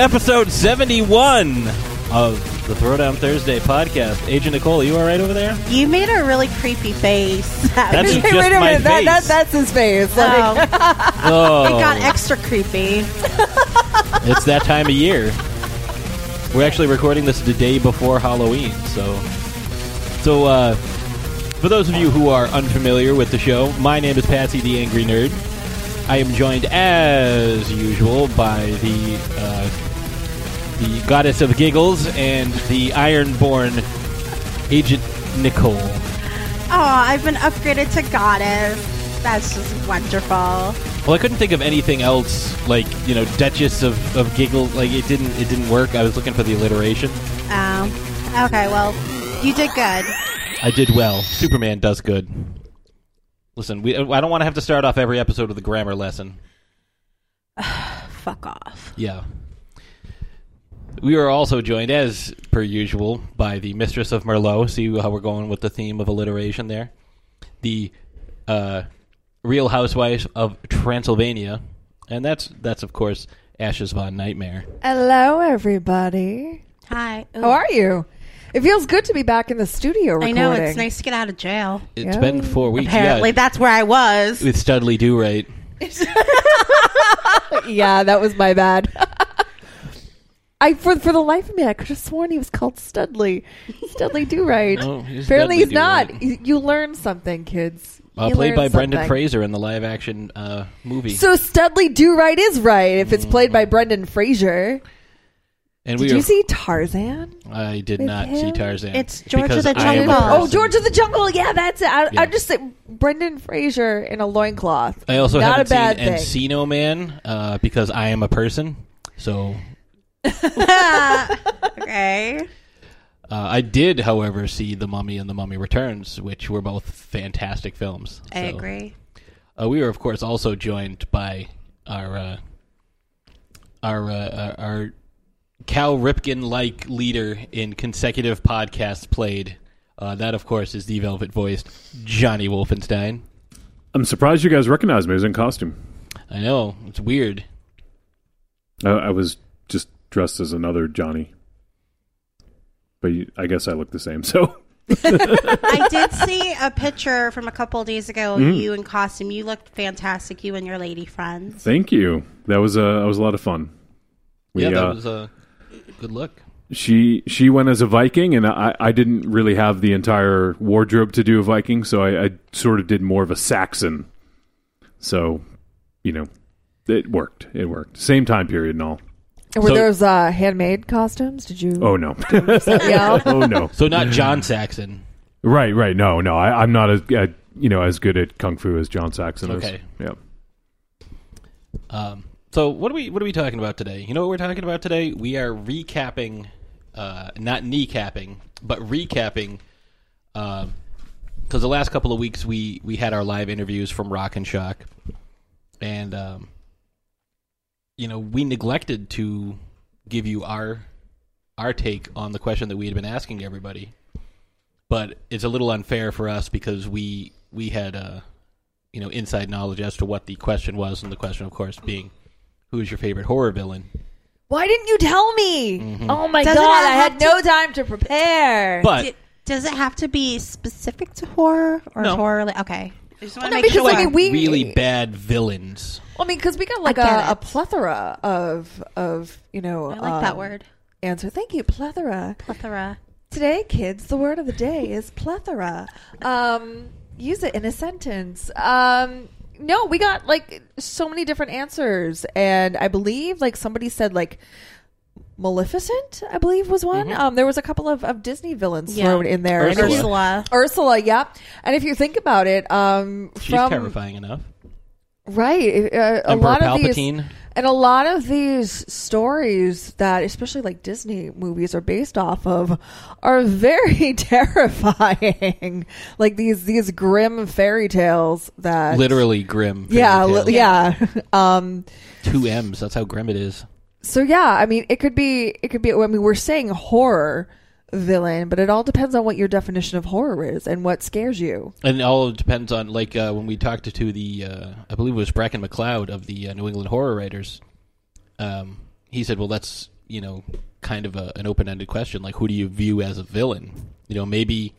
episode 71 of the Throwdown Thursday podcast. Agent Nicole, you are you all right over there? You made a really creepy face. That's just Wait a my minute, that, face. that, that's his face. Like, oh, got extra creepy. it's that time of year. We're actually recording this the day before Halloween, so so uh, for those of you who are unfamiliar with the show, my name is Patsy the Angry Nerd. I am joined as usual by the uh, the goddess of giggles and the Ironborn Agent Nicole. Oh, I've been upgraded to goddess. That's just wonderful. Well, I couldn't think of anything else like you know Duchess of, of Giggle. Like it didn't it didn't work. I was looking for the alliteration. Oh, okay, well, you did good. I did well. Superman does good. Listen, we, I don't want to have to start off every episode with a grammar lesson. Fuck off. Yeah. We are also joined, as per usual, by the Mistress of Merlot. See how we're going with the theme of alliteration there. The uh, Real Housewife of Transylvania, and that's that's of course Ashes von Nightmare. Hello, everybody. Hi. Ooh. How are you? It feels good to be back in the studio I know it's nice to get out of jail. It's Yeah. been four weeks. Apparently, yeah, that's where I was. with Studley Do Right. yeah, that was my bad. I for for the life of me, I could have sworn he was called Studley. Studley Do Right. No, he's Apparently, Dudley he's not. Do-Right. You, you learn something, kids. Uh, You played learn by Brendan something. Fraser in the live action uh, movie. So Studley Do Right is right if it's played by Brendan Fraser. and Did we you are, see Tarzan? I did with not him? see Tarzan. It's George of the I am a Jungle. Oh. George of the Jungle. Yeah, that's it. I, Yeah. I just say Brendan Fraser in a loincloth. I also Not haven't a bad seen thing. Encino Man uh, because I am a person. So okay. uh, I did, however, see The Mummy and The Mummy Returns, which were both fantastic films. I So, agree. Uh, we were, of course, also joined by our uh, our uh, our- our Cal Ripken-like leader in consecutive podcasts played. Uh, that, of course, is the velvet voiced Johnny Wolfenstein. I'm surprised you guys recognize me. I was in costume. I know it's weird. I, I was just dressed as another Johnny, but you, I guess I look the same. So I did see a picture from a couple of days ago of Mm-hmm. you in costume. You looked fantastic, you and your lady friends. thank you. That was a that was a lot of fun. We, yeah, that uh, was a good look. she she went as a Viking, and I I didn't really have the entire wardrobe to do a Viking, so I, I sort of did more of a Saxon. So, you know, it worked. It worked. Same time period and all. Were So- those uh, handmade costumes? Did you? Oh no. yeah. oh no. So not John Saxon. Right, right. No, no. I, I'm not as uh, you know as good at kung fu as John Saxon is. Okay. Yeah. Um, so what are we what are we talking about today? You know what we're talking about today? We are recapping, uh, not kneecapping, but recapping. Because the last couple of weeks we we had our live interviews from Rock and Shock, and um, you know we neglected to give you our our take on the question that we had been asking everybody. But it's a little unfair for us because we we had uh, you know inside knowledge as to what the question was, and the question, of course, being who is your favorite horror villain. Why didn't you tell me? Mm-hmm. Oh my Does it god! I had to- no time to prepare. But D- Does it have to be specific to horror or No. horror? Like, okay. I just want no, to make because, sure. I mean, we- really bad villains. Well, I mean, because we got like I get a, a plethora of of you know. I like that um, word. Answer. Thank you, plethora. Plethora. Today, kids, the word of the day is plethora. Um, use it in a sentence. Um, no, we got like so many different answers, and I believe like somebody said like Maleficent. I believe was one. Um, there was a couple of, of Disney villains Yeah. thrown in there. And Ursula. Ursula. Ursula, yeah. And if you think about it, um, She's from terrifying enough. Right, uh, a Emperor lot of these and a lot of these stories that, especially like Disney movies, are based off of, are very terrifying. like these these grim fairy tales that Literally grim. fairy Yeah, li- yeah. um, Two M's. That's how grim it is. so yeah, I mean, it could be it could be. I mean, we're saying horror villain, but it all depends on what your definition of horror is and what scares you. And it all depends on like uh, when we talked to, to the uh, I believe it was Bracken MacLeod of the uh, New England Horror Writers. Um, he said, "Well, that's you know, kind of a, an open-ended question, like who do you view as a villain? You know, maybe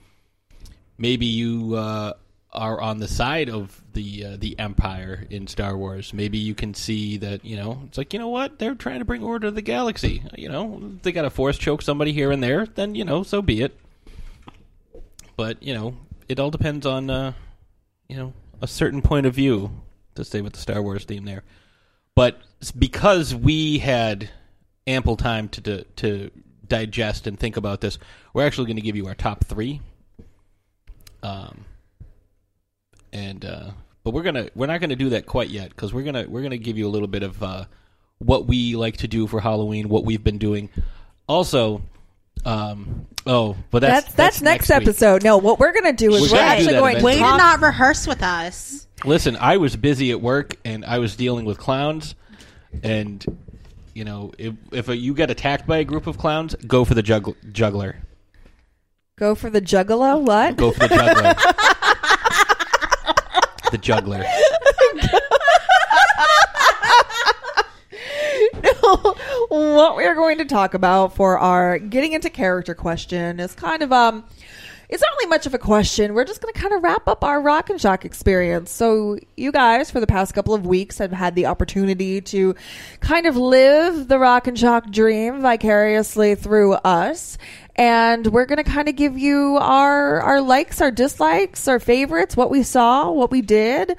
maybe you uh, are on the side of the uh, the Empire in Star Wars. Maybe you can see that you know it's like you know what they're trying to bring order to the galaxy. You know, they got to force choke somebody here and there, then you know so be it. But you know, it all depends on uh, you know a certain point of view. To stay with the Star Wars theme there, but because we had ample time to to, to digest and think about this, we're actually going to give you our top three. Um, and uh, but we're gonna we're not gonna do that quite yet because we're gonna we're gonna give you a little bit of uh, what we like to do for Halloween, what we've been doing. Also, um, oh, but that's That's that's, next, week. episode. No, what we're gonna do is We're we're, actually going to Way eventually. to not rehearse with us. Listen, I was busy at work and I was dealing with clowns, and you know, if if you get attacked by a group of clowns, go for the jugg- juggler. Go for the juggalo. What? Go for the juggler. the juggler. what we're going to talk about for our getting into character question is kind of um it's not really much of a question. We're just going to kind of wrap up our Rock and Shock experience. So, you guys, for the past couple of weeks, have had the opportunity to kind of live the Rock and Shock dream vicariously through us. And we're going to kind of give you our, our likes, our dislikes, our favorites, what we saw, what we did.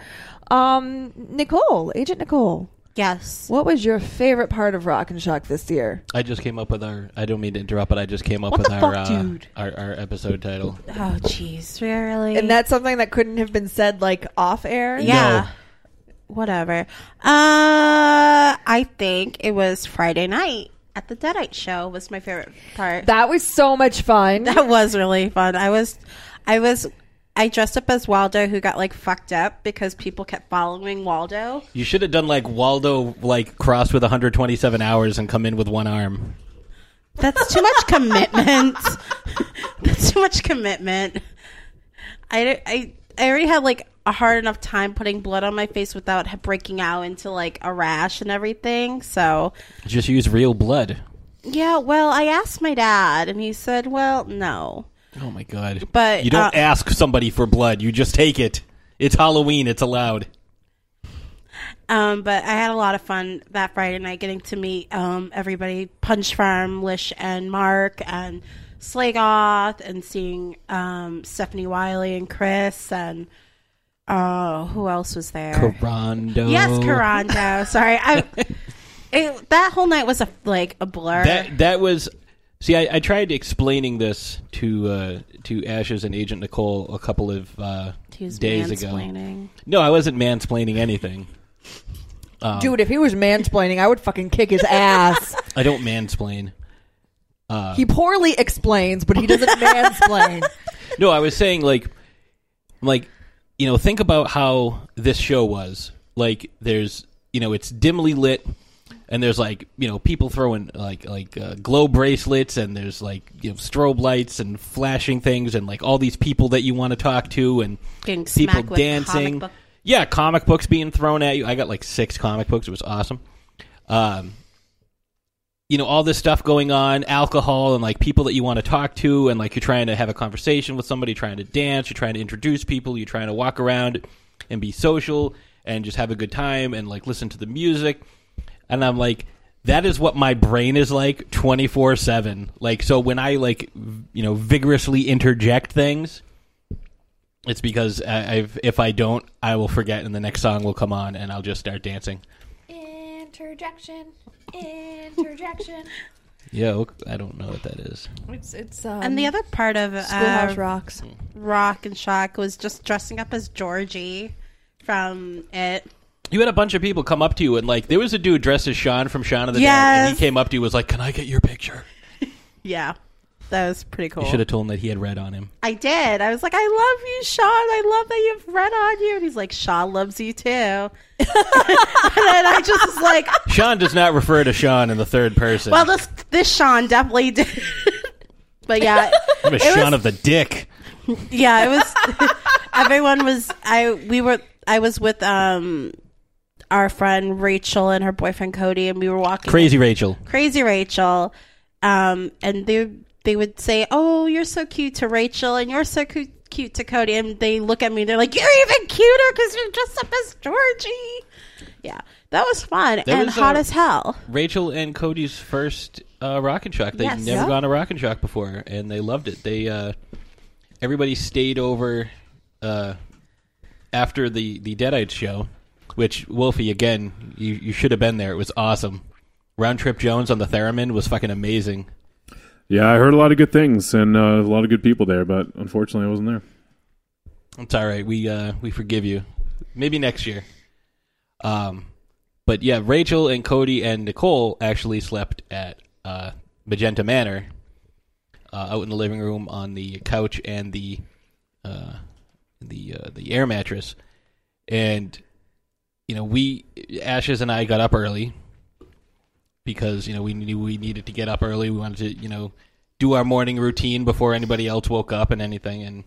Um, Nicole, Agent Nicole, Yes. what was your favorite part of Rock and Shock this year? I just came up with our. I don't mean to interrupt, but I just came up What with the our, fuck, uh, dude? our our episode title. Oh, jeez. Really? And that's something that couldn't have been said like off air. Yeah. Whatever. Uh, I think it was Friday night at the Deadite show was my favorite part. That was so much fun. That was really fun. I was, I was, I dressed up as Waldo, who got like fucked up because people kept following Waldo. You should have done like Waldo, like crossed with 127 hours and come in with one arm. That's too much commitment. That's too much commitment. I, I, I already had like a hard enough time putting blood on my face without breaking out into like a rash and everything. So Just use real blood. yeah, well, I asked my dad, and he said, "Well, no." Oh my god! But, you don't uh, ask somebody for blood; you just take it. It's Halloween; it's allowed. Um, but I had a lot of fun that Friday night getting to meet um, everybody Punch Farm, Lish, and Mark, and Slagoth, and seeing um, Stephanie Wiley and Chris, and oh, who else was there? Kurando. Yes, Kurando. Sorry, I. It, that whole night was a like a blur. That that was. See, I, I tried explaining this to uh, to Ashes and Agent Nicole a couple of uh, days ago. No, I wasn't mansplaining anything. Um, Dude, if he was mansplaining, I would fucking kick his ass. I don't mansplain. Uh, he poorly explains, but he doesn't mansplain. No, I was saying like, like, you know, think about how this show was. Like, there's, you know, it's dimly lit, and there's like, you know, people throwing like like uh, glow bracelets, and there's like you know strobe lights and flashing things, and like all these people that you want to talk to, and Getting people dancing. comic Yeah, comic books being thrown at you. I got like six comic books. It was awesome. Um, you know, all this stuff going on, alcohol, and like people that you want to talk to, and like you're trying to have a conversation with somebody, trying to dance, you're trying to introduce people, you're trying to walk around and be social and just have a good time and like listen to the music. And I'm like, that is what my brain is like 24 7. Like, so when I like, you know, vigorously interject things, it's because I, I've, if I don't, I will forget, and the next song will come on, and I'll just start dancing. Interjection. Interjection. Yeah, I don't know what that is. It's it's um, And the other part of Schoolhouse uh, Rocks. Rock and Shock was just dressing up as Georgie from it. You had a bunch of people come up to you, and like there was a dude dressed as Shaun from Shaun of the Dead, and Yes. he came up to you, and was like, "Can I get your picture?" Yeah, that was pretty cool. You should have told him that he had red on him. I did. I was like, I love you, Sean. I love that you have red on you. And he's like, Sean loves you too. and then I just was like, Sean does not refer to Sean in the third person. well, this this Sean definitely did. but yeah, I'm a Sean of the dick. yeah, it was. everyone was. I we were. I was with um our friend Rachel and her boyfriend Cody, and we were walking. Crazy Rachel. crazy Rachel, um, and they they would say, "Oh, you're so cute to Rachel, and you're so cute." Cute to Cody, and they look at me. and They're like, "You're even cuter because you're dressed up as Georgie." Yeah, that was fun That and was, hot uh, as hell. Rachel and Cody's first uh, Rock and Shock. They'd Yes. never Yeah. gone to Rock and Shock before, and they loved it. They uh, everybody stayed over uh, after the the Deadites show, which Wolfie again, you you should have been there. It was awesome. Round Trip Jones on the theremin was fucking amazing. Yeah, I heard a lot of good things and uh, a lot of good people there, but unfortunately, I wasn't there. It's all right. We uh, we forgive you. Maybe next year. Um, but yeah, Rachel and Cody and Nicole actually slept at uh, Magenta Manor, uh, out in the living room on the couch and the uh, the uh, the air mattress, and you know we Ashes and I got up early because you know we knew we needed to get up early. We wanted to you know do our morning routine before anybody else woke up and anything, and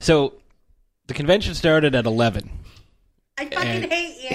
so the convention started at eleven. I fucking and- hate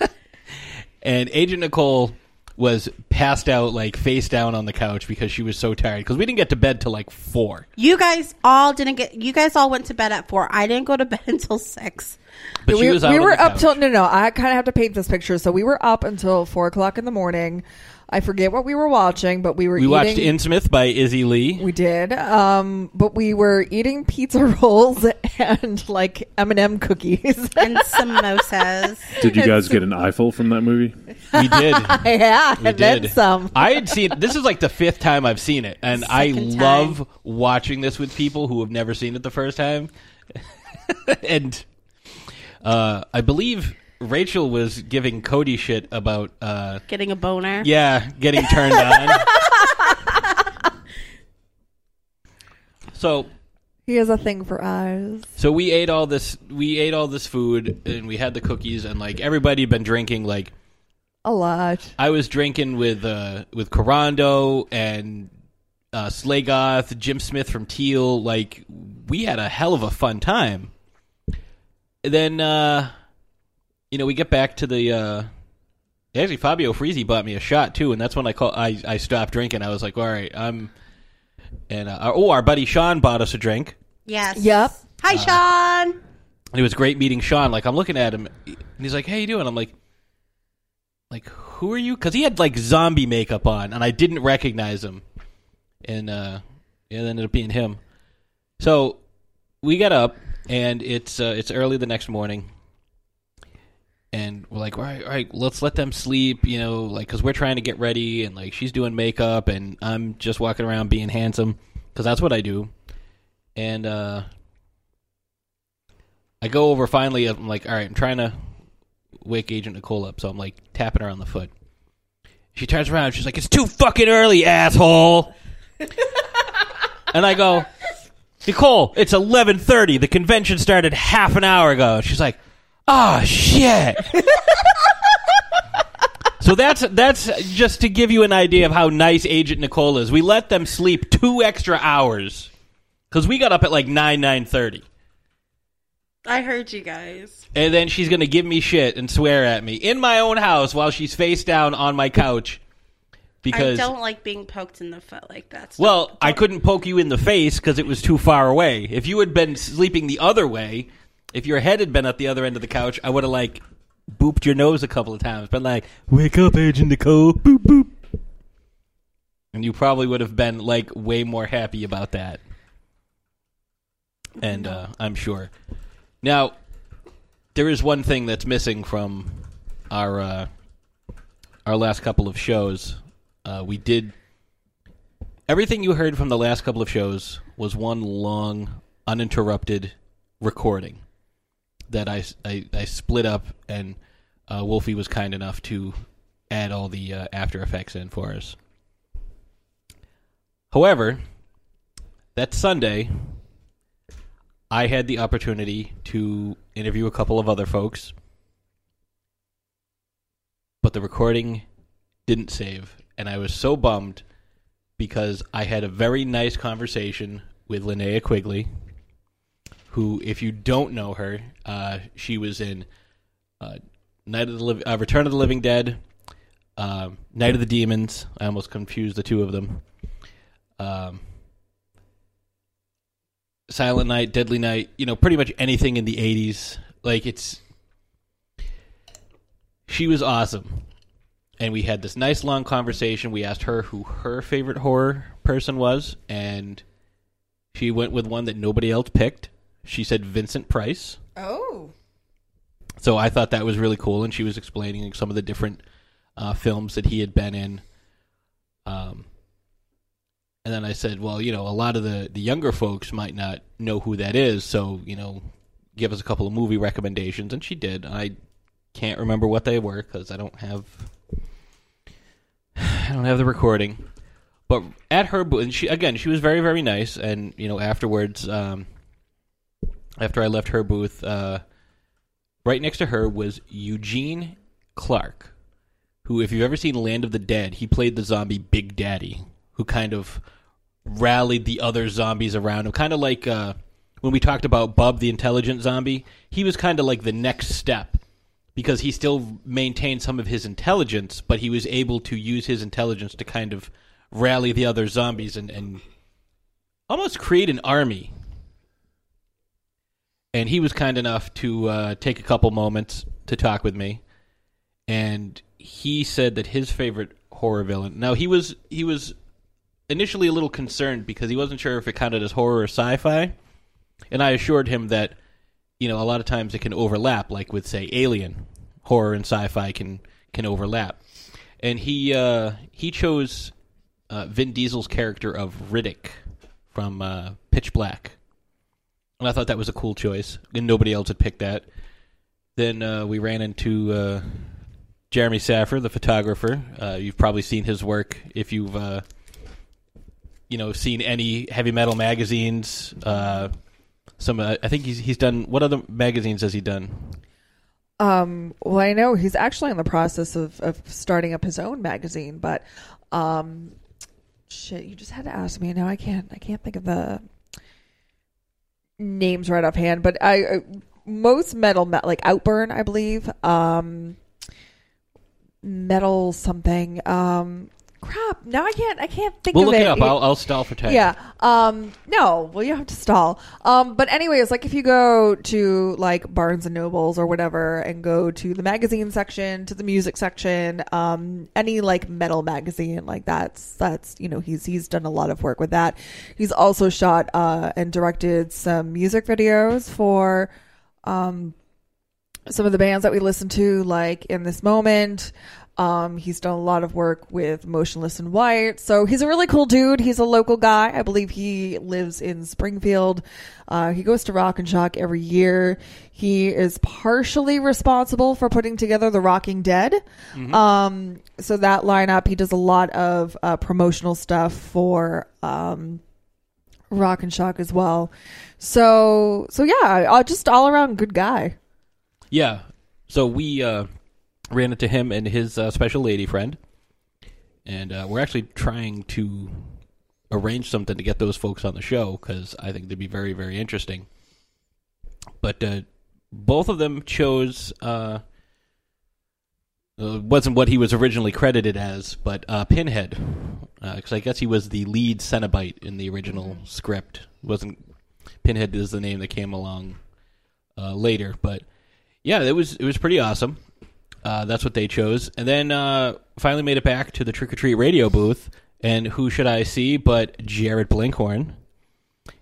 you. and Agent Nicole was passed out like face down on the couch because she was so tired because we didn't get to bed till like four. you guys all didn't get. You guys all went to bed at four. I didn't go to bed until six. But she we, was out we were the up couch. till no no i kind of have to paint this picture so we were up until four o'clock in the morning i forget what we were watching but we were we eating watched Innsmouth by Izzy Lee. we did um but we were eating pizza rolls and like m&m cookies And samosas. Did you guys get an eyeful from that movie? We did. yeah We and then did. some I had seen this is like the fifth time I've seen it, and I Second time. love watching this with people who have never seen it the first time. and uh, I believe Rachel was giving Cody shit about uh, Getting a boner. Yeah, getting turned on. so he has a thing for eyes so we ate all this we ate all this food and we had the cookies and like everybody had been drinking like a lot I was drinking with uh with Kurando and uh Slagoth, Jim Smith from Teal, like we had a hell of a fun time. Then uh you know, we get back to the uh actually Fabio Freezy bought me a shot too, and that's when I call I, I stopped drinking. I was like, all right, I'm and uh, oh, our buddy Sean bought us a drink. Yes. Yep. Hi, Sean. And it was great meeting Sean. Like I'm looking at him, and he's like, "How you doing?" I'm like, "Like who are you?" Because he had like zombie makeup on, and I didn't recognize him. And uh, it ended up being him. So we got up, and it's uh, it's early the next morning, and we're like, "All right, all right, let's let them sleep." You know, like because we're trying to get ready, and like she's doing makeup, and I'm just walking around being handsome because that's what I do. And uh, I go over finally. I'm like, all right, I'm trying to wake Agent Nicole up, so I'm like tapping her on the foot. She turns around. She's like, "It's too fucking early, asshole." and I go, Nicole, it's 11:30. The convention started half an hour ago. She's like, "Oh shit." so that's that's just to give you an idea of how nice Agent Nicole is. We let them sleep two extra hours because we got up at like nine nine thirty. I heard you guys. And then she's going to give me shit and swear at me in my own house while she's face down on my couch. Because, I don't like being poked in the foot like that. So well, I couldn't poke you in the face because it was too far away. If you had been sleeping the other way, if your head had been at the other end of the couch, I would have, like, booped your nose a couple of times. Been like, wake up, Agent Nicole. Boop, boop. And you probably would have been, like, way more happy about that. And uh, I'm sure. Now, there is one thing that's missing from our uh, our last couple of shows. Uh, we did everything you heard from the last couple of shows was one long, uninterrupted recording that I, I, I split up, and uh, Wolfie was kind enough to add all the uh, After Effects in for us. However, that Sunday, I had the opportunity to interview a couple of other folks, but the recording didn't save, and I was so bummed because I had a very nice conversation with Linnea Quigley, who, if you don't know her, uh, she was in uh, Night of the Liv- uh, Return of the Living Dead, um, Night of the Demons. I almost confused the two of them. Um, Silent Night, Deadly Night. You know, pretty much anything in the '80s. Like it's. She was awesome, and we had this nice long conversation. We asked her who her favorite horror person was, and she went with one that nobody else picked. She said Vincent Price. Oh. So I thought that was really cool, and she was explaining some of the different uh, films that he had been in. Um, and then I said, well, you know, a lot of the, the younger folks might not know who that is, so you know, give us a couple of movie recommendations, and she did. I can't remember what they were because I don't have I don't have the recording. But at her booth, and she again, she was very very nice, and you know, afterwards, um, after I left her booth. Uh, Right next to her was Eugene Clark, who, if you've ever seen Land of the Dead, he played the zombie Big Daddy, who kind of rallied the other zombies around him. Kind of like uh, when we talked about Bub the intelligent zombie, he was kind of like the next step because he still maintained some of his intelligence, but he was able to use his intelligence to kind of rally the other zombies and, and almost create an army and he was kind enough to uh, take a couple moments to talk with me, and he said that his favorite horror villain. Now he was he was initially a little concerned because he wasn't sure if it counted as horror or sci-fi, and I assured him that you know a lot of times it can overlap, like with say Alien, horror and sci-fi can can overlap, and he uh, he chose uh, Vin Diesel's character of Riddick from uh, Pitch Black and I thought that was a cool choice, and nobody else had picked that. Then uh, we ran into uh, Jeremy Saffer, the photographer. Uh, you've probably seen his work if you've, uh, you know, seen any heavy metal magazines. Uh, some, uh, I think he's he's done. What other magazines has he done? Um, well, I know he's actually in the process of, of starting up his own magazine, but um, shit, you just had to ask me. Now I can't. I can't think of the names right offhand, but I uh, most metal me- like Outburn, I believe. Um, metal something. Um, crap. Now I can't. I can't think We'll of look it. it up. I'll, I'll stall for time. Yeah. Um. No. Well, you have to stall. Um. But anyways, like if you go to like Barnes and Nobles or whatever, and go to the magazine section, to the music section, um, any like metal magazine, like that's that's you know he's he's done a lot of work with that. He's also shot uh and directed some music videos for um some of the bands that we listen to, like in this moment. Um, he's done a lot of work with Motionless In White. So he's a really cool dude. He's a local guy. I believe he lives in Springfield. Uh, he goes to Rock and Shock every year. He is partially responsible for putting together the Rocking Dead. Um, so that lineup, he does a lot of uh, promotional stuff for um, Rock and Shock as well. So, so yeah, uh, just all around good guy. Yeah. So we uh, ran into him and his uh, special lady friend, and uh, we're actually trying to arrange something to get those folks on the show because I think they'd be very, very interesting. But uh, both of them chose uh, uh, wasn't what he was originally credited as, but uh, Pinhead, because I guess he was the lead Cenobite in the original script. wasn't Pinhead is the name that came along uh, later, but yeah, it was it was pretty awesome. Uh, that's what they chose, and then uh, finally made it back to the Trick or Treat radio booth. And who should I see but Jared Blinkhorn?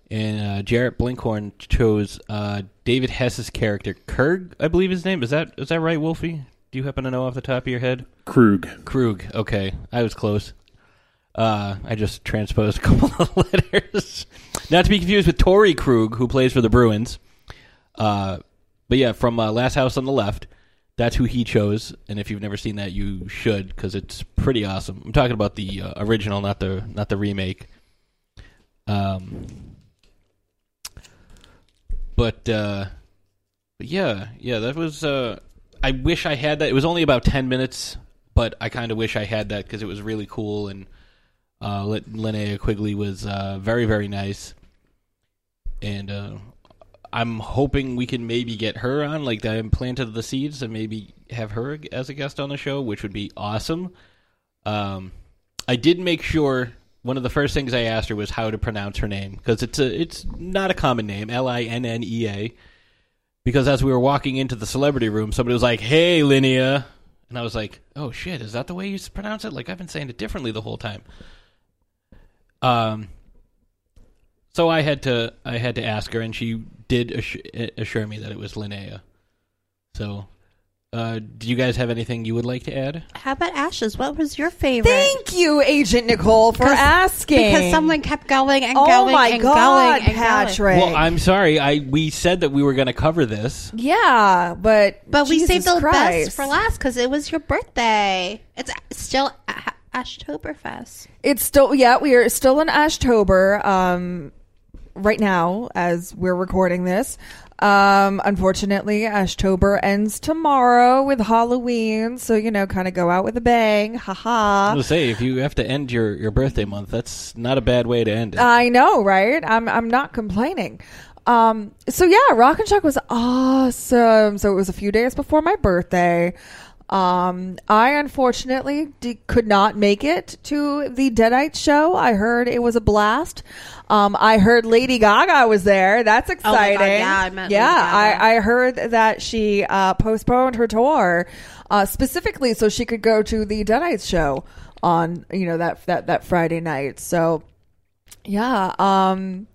And uh, Jarrett Blinkhorn chose uh, David Hess's character Kurg, I believe his name is that is that right, Wolfie? Do you happen to know off the top of your head? Krug. Krug. Okay, I was close. Uh, I just transposed a couple of letters. Not to be confused with Torey Krug, who plays for the Bruins. Uh, but yeah, from uh, Last House on the Left, that's who he chose. And if you've never seen that, you should because it's pretty awesome. I'm talking about the uh, original, not the not the remake. Um, but uh, yeah, yeah, that was. Uh, I wish I had that. It was only about ten minutes, but I kind of wish I had that because it was really cool and uh, Linnea Quigley was uh, very very nice, and uh, I'm hoping we can maybe get her on. Like I planted the seeds and maybe have her as a guest on the show, which would be awesome. Um, I did make sure one of the first things I asked her was how to pronounce her name because it's a it's not a common name, L I N N E A. Because as we were walking into the celebrity room, somebody was like, "Hey, Linnea," and I was like, "Oh shit, is that the way you pronounce it?" Like I've been saying it differently the whole time. Um, so I had to I had to ask her, and she did assure, assure me that it was Linnea. So, uh, do you guys have anything you would like to add? How about Ashes? What was your favorite? Thank you, Agent Nicole, for asking. Because someone kept going and oh going my and God, going and Patrick. Well, I'm sorry. I we said that we were going to cover this. yeah, but But we Jesus saved the Christ. best for last because it was your birthday. It's still a- Ashtoberfest. It's still yeah, we are still in Ashtober um right now as we're recording this. Um unfortunately, Ashtober ends tomorrow with Halloween, so you know, kind of go out with a bang. Haha. I was say if you have to end your, your birthday month, that's not a bad way to end it. I know, right? I'm I'm not complaining. Um so yeah, Rock and Shock was awesome. So it was a few days before my birthday. Um, I unfortunately d- could not make it to the Deadite show. I heard it was a blast. Um, I heard Lady Gaga was there. That's Oh my exciting. God, yeah, I met Yeah, I, I heard that she uh, postponed her tour uh, specifically so she could go to the Deadites show on you know that that that Friday night. So yeah, um,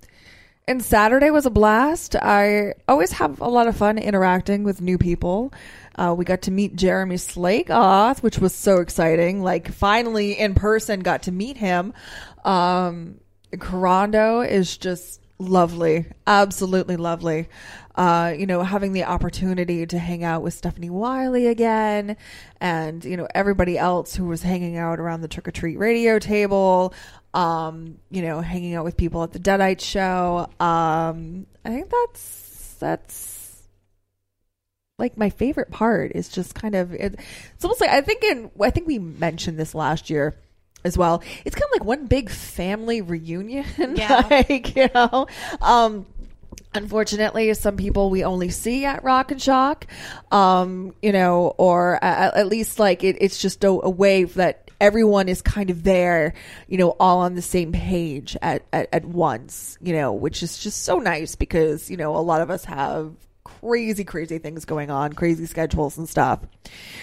and Saturday was a blast. I always have a lot of fun interacting with new people. Uh, we got to meet Jeremy Slagoth, which was so exciting. Like finally in person, got to meet him. Um, Kurando is just lovely, absolutely lovely. Uh, you know, having the opportunity to hang out with Stephanie Wiley again, and you know everybody else who was hanging out around the trick or treat radio table. Um, you know, hanging out with people at the Deadite show. Um, I think that's that's like my favorite part is just kind of it, it's almost like I think in I think we mentioned this last year as well. It's kind of like one big family reunion. Yeah. like, you know. Um Unfortunately, some people we only see at Rock and Shock, um, you know, or at, at least like it, it's just a, a wave that everyone is kind of there, you know, all on the same page at, at, at once, you know, which is just so nice because, you know, a lot of us have crazy, crazy things going on, crazy schedules and stuff.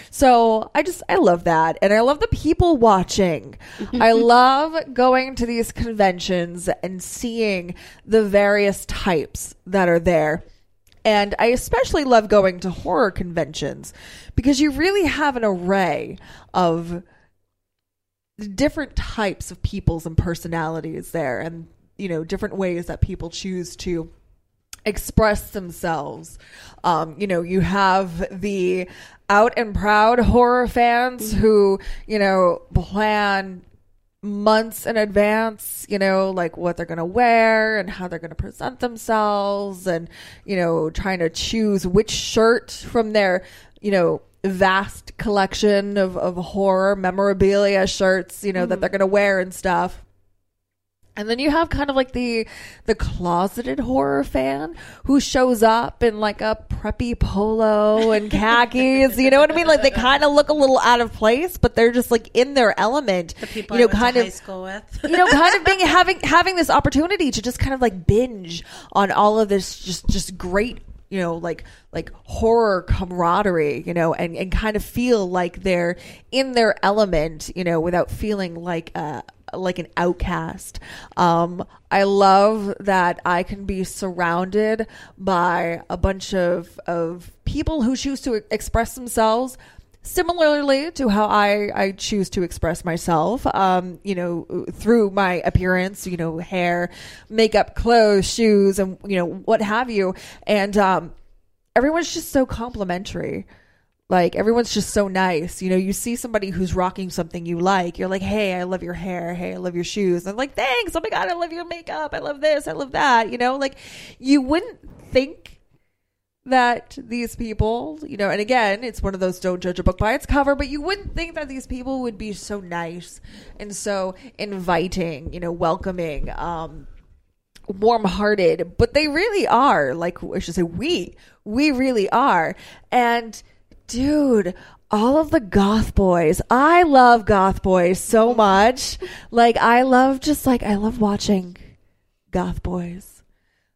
So I just, I love that. And I love the people watching. I love going to these conventions and seeing the various types that are there. And I especially love going to horror conventions because you really have an array of different types of peoples and personalities there and you know different ways that people choose to express themselves. Um you know you have the out and proud horror fans who you know plan months in advance, you know, like what they're going to wear and how they're going to present themselves and, you know, trying to choose which shirt from their, you know, vast collection of, of horror memorabilia shirts, you know, that mm. they're going to wear and stuff. And then you have kind of like the the closeted horror fan who shows up in like a preppy polo and khakis. you know what I mean? Like they kind of look a little out of place, but they're just like in their element. The people you know, I went kind to of high school with. you know, kind of being having having this opportunity to just kind of like binge on all of this just just great you know like like horror camaraderie you know and and kind of feel like they're in their element you know without feeling like uh like an outcast. Um i love that i can be surrounded by a bunch of of people who choose to express themselves similarly to how I, I choose to express myself, um, you know, through my appearance, you know, hair, makeup, clothes, shoes, and, you know, what have you. And, um, everyone's just so complimentary. Like everyone's just so nice. You know, you see somebody who's rocking something you like. You're like, "Hey, I love your hair. Hey, I love your shoes." And I'm like, "Thanks. Oh my god, I love your makeup. I love this. I love that." You know, like you wouldn't think that these people, you know, and again, it's one of those don't judge a book by its cover, but you wouldn't think that these people would be so nice and so inviting, you know, welcoming, um, warm-hearted, but they really are. Like I should say, we we really are. And dude, all of the goth boys. I love goth boys so much. Like I love just like I love watching goth boys.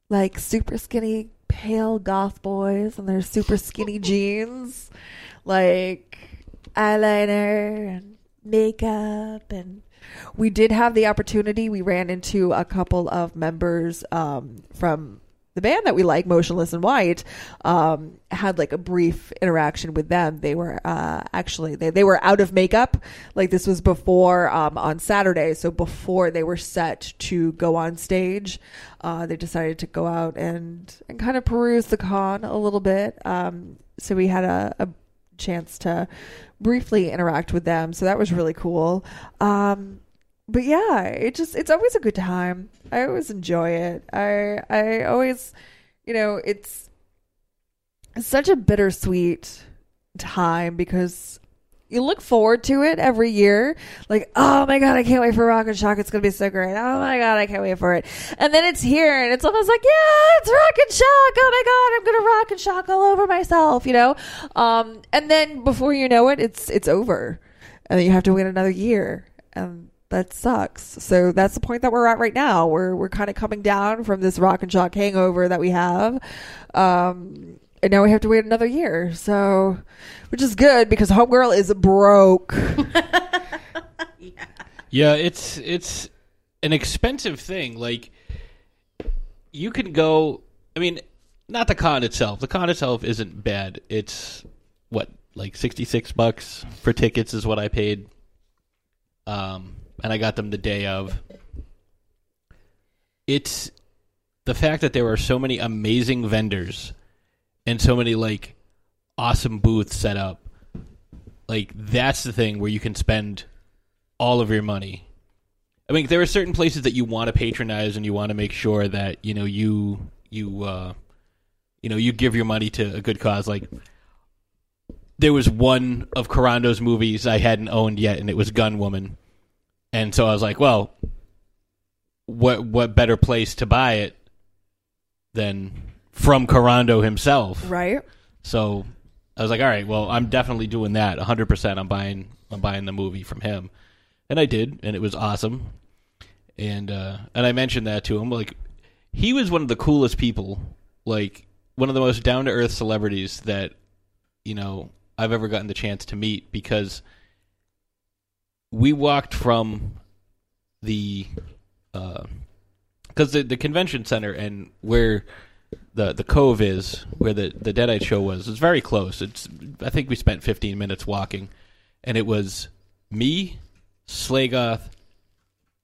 Like super skinny pale goth boys and their super skinny jeans. Like eyeliner and makeup and we did have the opportunity we ran into a couple of members um, from the band that we like motionless in white um, had like a brief interaction with them. They were uh, actually they, they were out of makeup. Like this was before um, on saturday. So before they were set to go on stage uh, they decided to go out and, and kind of peruse the con a little bit. Um, so we had a, a chance to briefly interact with them. So that was really cool. Um, but yeah, it just it's always a good time. I always enjoy it. I I always you know, it's such a bittersweet time because you look forward to it every year. Like, oh my god, I can't wait for Rock and Shock. It's gonna be so great. Oh my god, I can't wait for it. And then it's here, and it's almost like, yeah, it's Rock and Shock. Oh my god, I'm gonna rock and shock all over myself, you know. Um, and then before you know it, it's it's over, and then you have to wait another year, and that sucks. So that's the point that we're at right now. We're we're kind of coming down from this rock and shock hangover that we have. Um, and now we have to wait another year. So, which is good because Homegirl is broke. Yeah, it's it's an expensive thing. Like you can go. I mean, not the con itself. The con itself isn't bad. It's what like sixty six bucks for tickets is what I paid. Um, and I got them the day of. It's the fact that there are so many amazing vendors and so many like awesome booths set up. Like that's the thing where you can spend all of your money. I mean, there are certain places that you want to patronize and you want to make sure that you know you you uh, you know you give your money to a good cause. Like there was one of Kurando's movies I hadn't owned yet, and it was Gun Woman, and so I was like, well, what what better place to buy it than from Kurando himself? right? So I was like, all right, well, I'm definitely doing that. 100%. I'm buying I'm buying the movie from him. And I did, and it was awesome. And uh and I mentioned that to him like he was one of the coolest people, like one of the most down to earth celebrities that you know, I've ever gotten the chance to meet because we walked from the uh because the the convention center and where the the cove is where the the Deadite show was. It's very close. It's I think we spent 15 minutes walking, and it was me, Slagoth,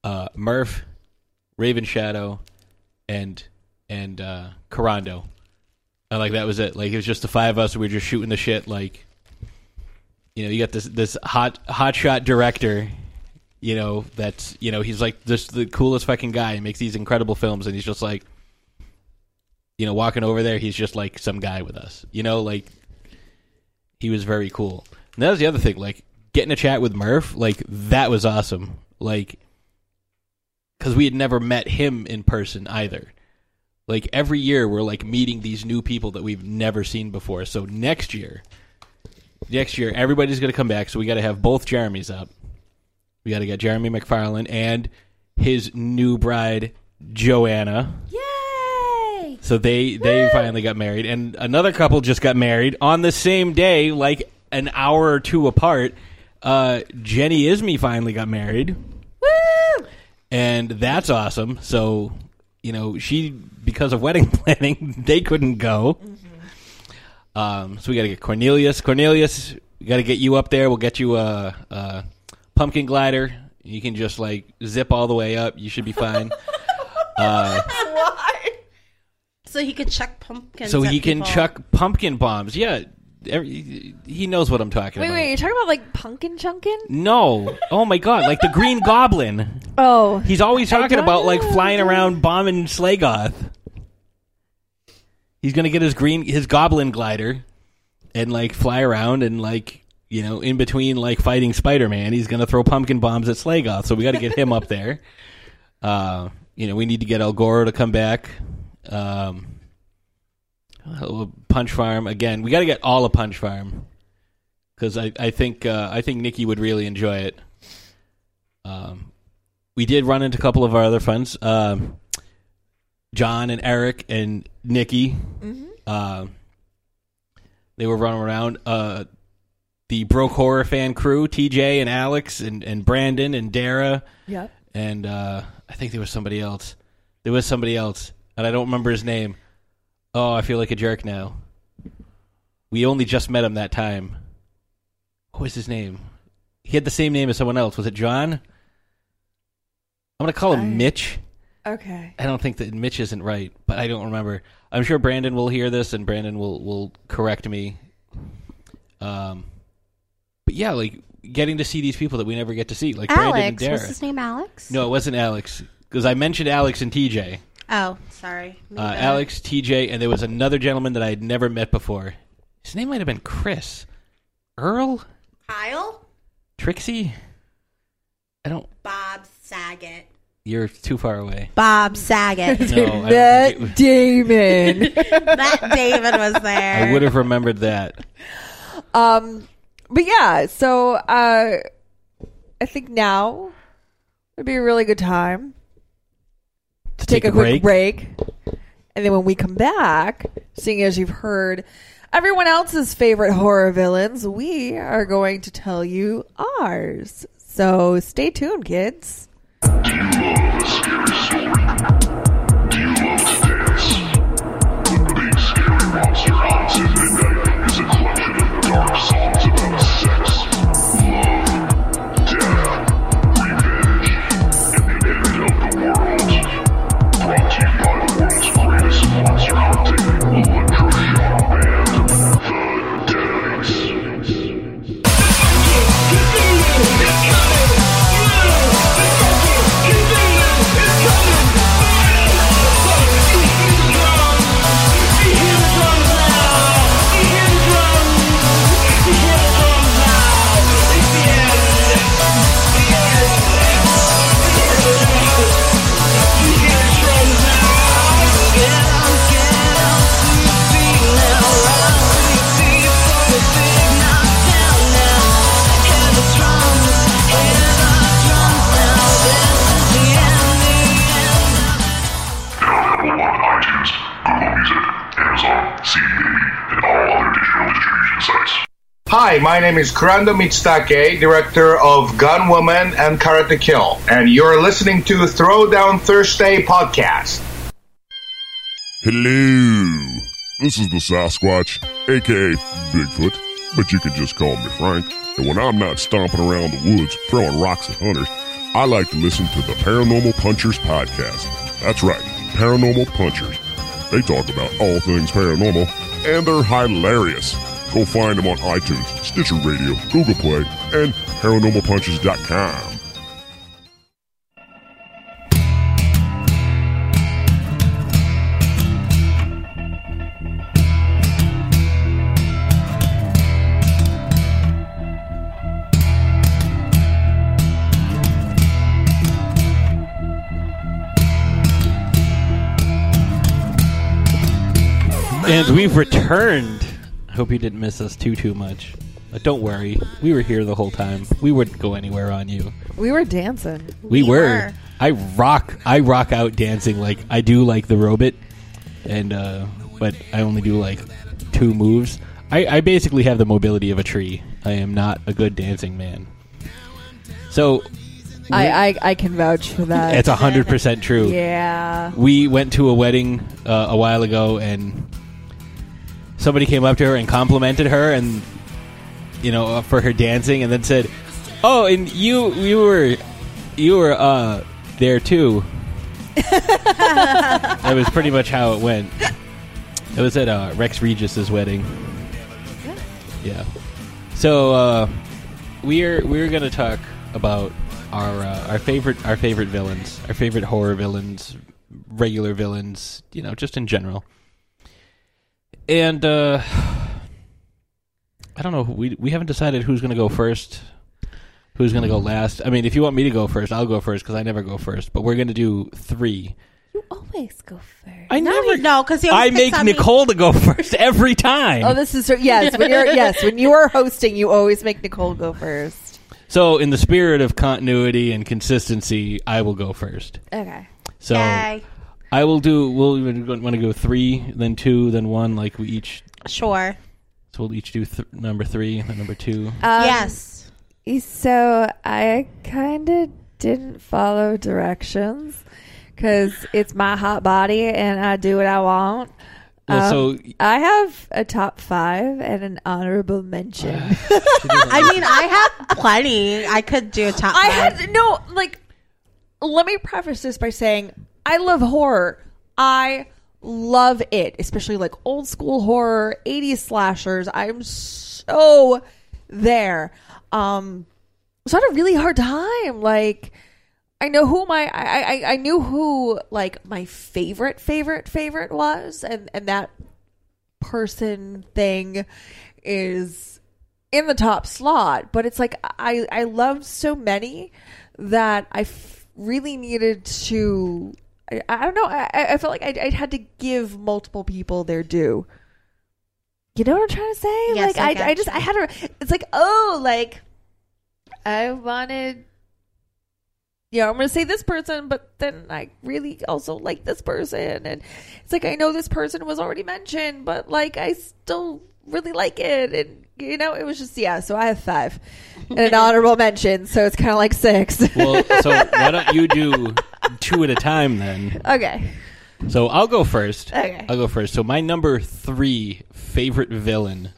uh, Murph, Raven Shadow, and and uh, Kurando. And like that was it. Like it was just the five of us. We were just shooting the shit. Like you know, you got this this hot hot shot director. You know that's you know he's like just the coolest fucking guy. He makes these incredible films, and he's just like you know, walking over there, he's just like some guy with us. You know, like he was very cool. And that was the other thing, like getting a chat with Murph, like that was awesome. Like because we had never met him in person either. Like every year, we're like meeting these new people that we've never seen before. So next year, next year, everybody's going to come back. So we got to have both Jeremys up. We got to get Jeremy McFarland and his new bride Joanna. Yay! So they they finally got married, and another couple just got married on the same day, like an hour or two apart. Uh, Jenny Ismy finally got married, Woo! and that's awesome. So you know she because of wedding planning they couldn't go. Um, so we got to get Cornelius. Cornelius, we got to get you up there. We'll get you a, a pumpkin glider. You can just like zip all the way up. You should be fine. uh, So he could chuck pumpkins. so he can people. chuck pumpkin bombs. Yeah, every, he knows what I'm talking Wait, about. wait, wait, you're talking about like pumpkin chunkin? No, oh my god, like the Green Goblin. Oh, He's always talking about like flying around bombing Slagoth. He's gonna get his green his goblin glider and like fly around and like you know in between like fighting Spider Man, he's gonna throw pumpkin bombs at Slagoth. So we got to get him up there. Uh, you know, we need to get El Goro to come back. Um, uh, Punch Farm again. We got to get all of Punch Farm because I, I think uh, I think Nikki would really enjoy it. Um, we did run into a couple of our other friends, um, John and Eric and Nikki. Uh, they were running around. Uh, the Broke Horror fan crew, TJ and Alex and, and Brandon and Dara Yep. and uh, I think there was somebody else. There was somebody else, and I don't remember his name. Oh, I feel like a jerk now. We only just met him that time. What was his name? He had the same name as someone else. Was it John? I'm gonna call him I- Mitch. Okay. I don't think that Mitch isn't right, but I don't remember. I'm sure Brandon will hear this, and Brandon will will correct me. Um, but yeah, like getting to see these people that we never get to see, like Brandon and Alex. Dara. Was his name Alex? No, it wasn't Alex because I mentioned Alex and TJ. Oh, sorry. Uh. Alex, TJ, and there was another gentleman that I had never met before. His name might have been Chris, Earl, Kyle. Trixie. I don't. Bob Saget. You're too far away. Bob Saget. No, I don't think it Matt Damon. Matt David was there. I would have remembered that. um, but yeah, so uh, I think now would be a really good time To take, a, quick break. And then when we come back, seeing as you've heard everyone else's favorite horror villains, we are going to tell you ours. So stay tuned, kids. Available Hi, my name is Kurando Mitsutake, director of Gun Woman and Karate Kill, and you're listening to Throwdown Thursday podcast. Hello, this is the Sasquatch, aka Bigfoot, but you can just call me Frank. And when I'm not stomping around the woods throwing rocks at hunters, I like to listen to the Paranormal Punchers podcast. That's right, Paranormal Punchers. They talk about all things paranormal, and they're hilarious. Go find them on iTunes, Stitcher Radio, Google Play, and ParanormalPunchers.com. And we've returned. Hope you didn't miss us too too much. But don't worry, we were here the whole time. We wouldn't go anywhere on you. We were dancing. We, We were. were. I rock. I rock out dancing like I do like the robot, and uh, but I only do like two moves. I, I basically have the mobility of a tree. I am not a good dancing man. So I, I, I can vouch for that. it's hundred percent true. yeah. we went to a wedding uh, a while ago and somebody came up to her and complimented her and you know uh, for her dancing and then said oh and you you were you were uh there too. That was pretty much how it went. It was at uh, rex regis's wedding. Yeah. So uh we're we're gonna talk about our uh, our favorite our favorite villains, our favorite horror villains, regular villains, you know, just in general. And uh I don't know, we we haven't decided who's going to go first. who's going to go last. I mean, if you want me to go first, I'll go first because I never go first. But we're going to do three. You always go first. I No, never. you- no, because I make Nicole to go first every time. Oh, this is yes. When you're yes, when you are hosting, you always make Nicole go first. so, in the spirit of continuity and consistency, I will go first. Okay. So Yay. I will do. We'll even want to go three, then two, then one. Like we each. Sure. So we'll each do th- number three, then number two. Um, yes. So I kind of didn't follow directions because it's my hot body and I do what I want. Well, Um, so I have a top five and an honorable mention. I mean, I have plenty. I could do a top I five. had no like. Let me preface this by saying I love horror. I love it, especially like old school horror, 80s slashers. I'm so there. Um, so I had a really hard time. Like, I know who my I, I I knew who like my favorite favorite favorite was, and and that person thing is in the top slot. But it's like I I loved so many that I f- really needed to. I, I don't know. I, I felt like I, I had to give multiple people their due. You know what I'm trying to say? Yes, like I I, I just I had to. It's like oh, like I wanted. Yeah, I'm gonna say this person, but then I really also like this person, and it's like I know this person was already mentioned, but like I still really like it, and you know, it was just yeah. So I have five and an honorable mention, so it's kind of like six. well, so why don't you do two at a time then? okay, So I'll go first. Okay. I'll go first. So my number three favorite villain,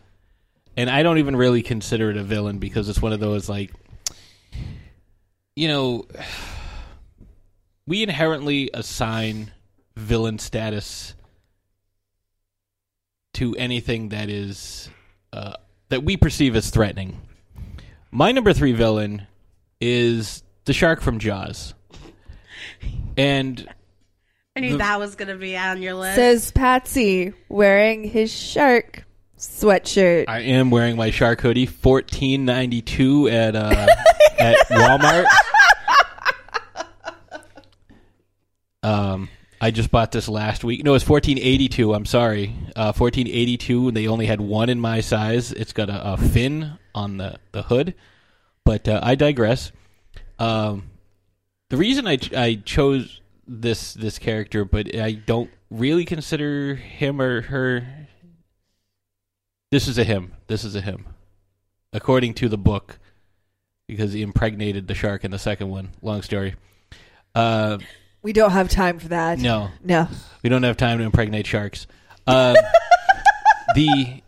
and I don't even really consider it a villain because it's one of those like, you know, we inherently assign villain status to anything that is uh, that we perceive as threatening. My number three villain is the shark from Jaws, and I knew the- that was going to be on your list. says Patsy wearing his shark sweatshirt. I am wearing my shark hoodie, fourteen ninety two at uh, at Walmart. Um, I just bought this last week. No, it's fourteen eighty two. I'm sorry, uh, fourteen eighty two. They only had one in my size. It's got a, a fin on the the hood, but uh, I digress. Um, the reason I I chose this this character, but I don't really consider him or her this is a him. This is a him. According to the book, because he impregnated the shark in the second one. Long story. Uh, we don't have time for that. no, no. we don't have time to impregnate sharks. Uh, the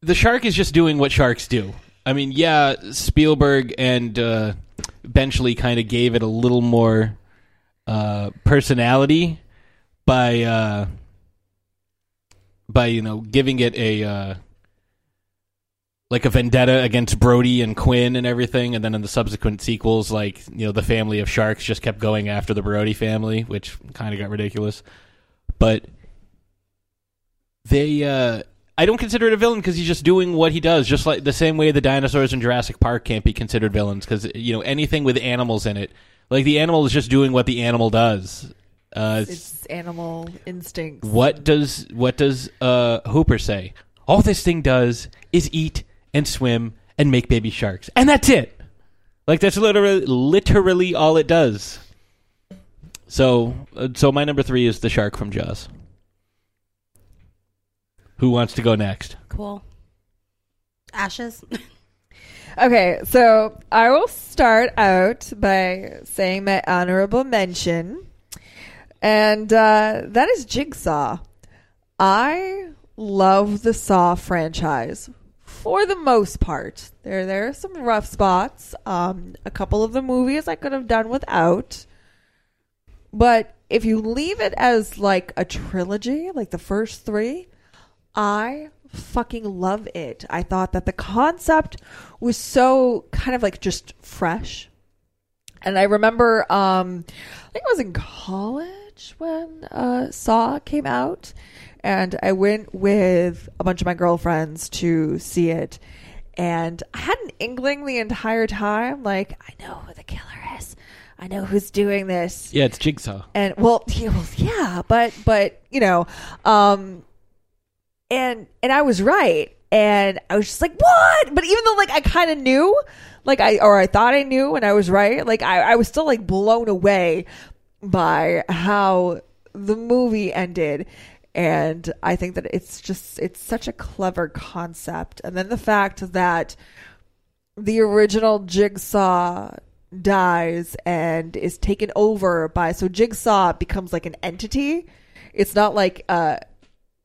the shark is just doing what sharks do. I mean, yeah, Spielberg and uh, Benchley kind of gave it a little more uh, personality by uh, by you know giving it a uh, like a vendetta against Brody and Quinn and everything, and then in the subsequent sequels, like you know the family of sharks just kept going after the Brody family, which kind of got ridiculous. But they, uh, I don't consider it a villain because he's just doing what he does, just like the same way the dinosaurs in Jurassic Park can't be considered villains because you know anything with animals in it, like the animal is just doing what the animal does. Uh, it's- It's animal instincts. what does what does uh, Hooper say? All this thing does is eat and swim and make baby sharks, and that's it. Like that's literally literally all it does. So, uh, so my number three is the shark from Jaws. Who wants to go next? cool. Ashes. Okay, so I will start out by saying my honorable mention, and uh, that is Jigsaw. I love the Saw franchise for the most part. There, there are some rough spots. Um, a couple of the movies I could have done without, but if you leave it as like a trilogy, like the first three, I fucking love it. I thought that the concept was so kind of like just fresh. And I remember um I think I was in college when uh Saw came out and I went with a bunch of my girlfriends to see it. and I had an inkling the entire time, like I know who the killer is. I know who's doing this. Yeah, it's Jigsaw. And well, yeah, well, yeah, but but you know, um, and and I was right, and I was just like, what? But even though like I kind of knew, like I or I thought I knew, and I was right, like I I was still like blown away by how the movie ended. And I think that it's just it's such a clever concept, and then the fact that the original Jigsaw dies and is taken over by so Jigsaw becomes like an entity. It's not like a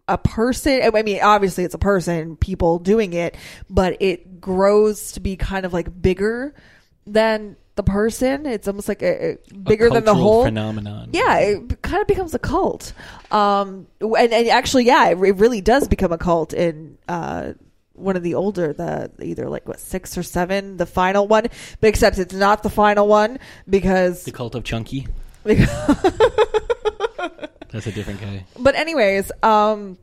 a person. I mean, obviously it's a person, people doing it, but it grows to be kind of like bigger than the person. It's almost like a, a bigger than the whole phenomenon. yeah, it kind of becomes a cult. Um, and, and actually, yeah, it, it really does become a cult in uh, one of the older, the either like what six or seven, the final one. But except it's not the final one because. The cult of Chunky. That's a different guy. but anyways, um,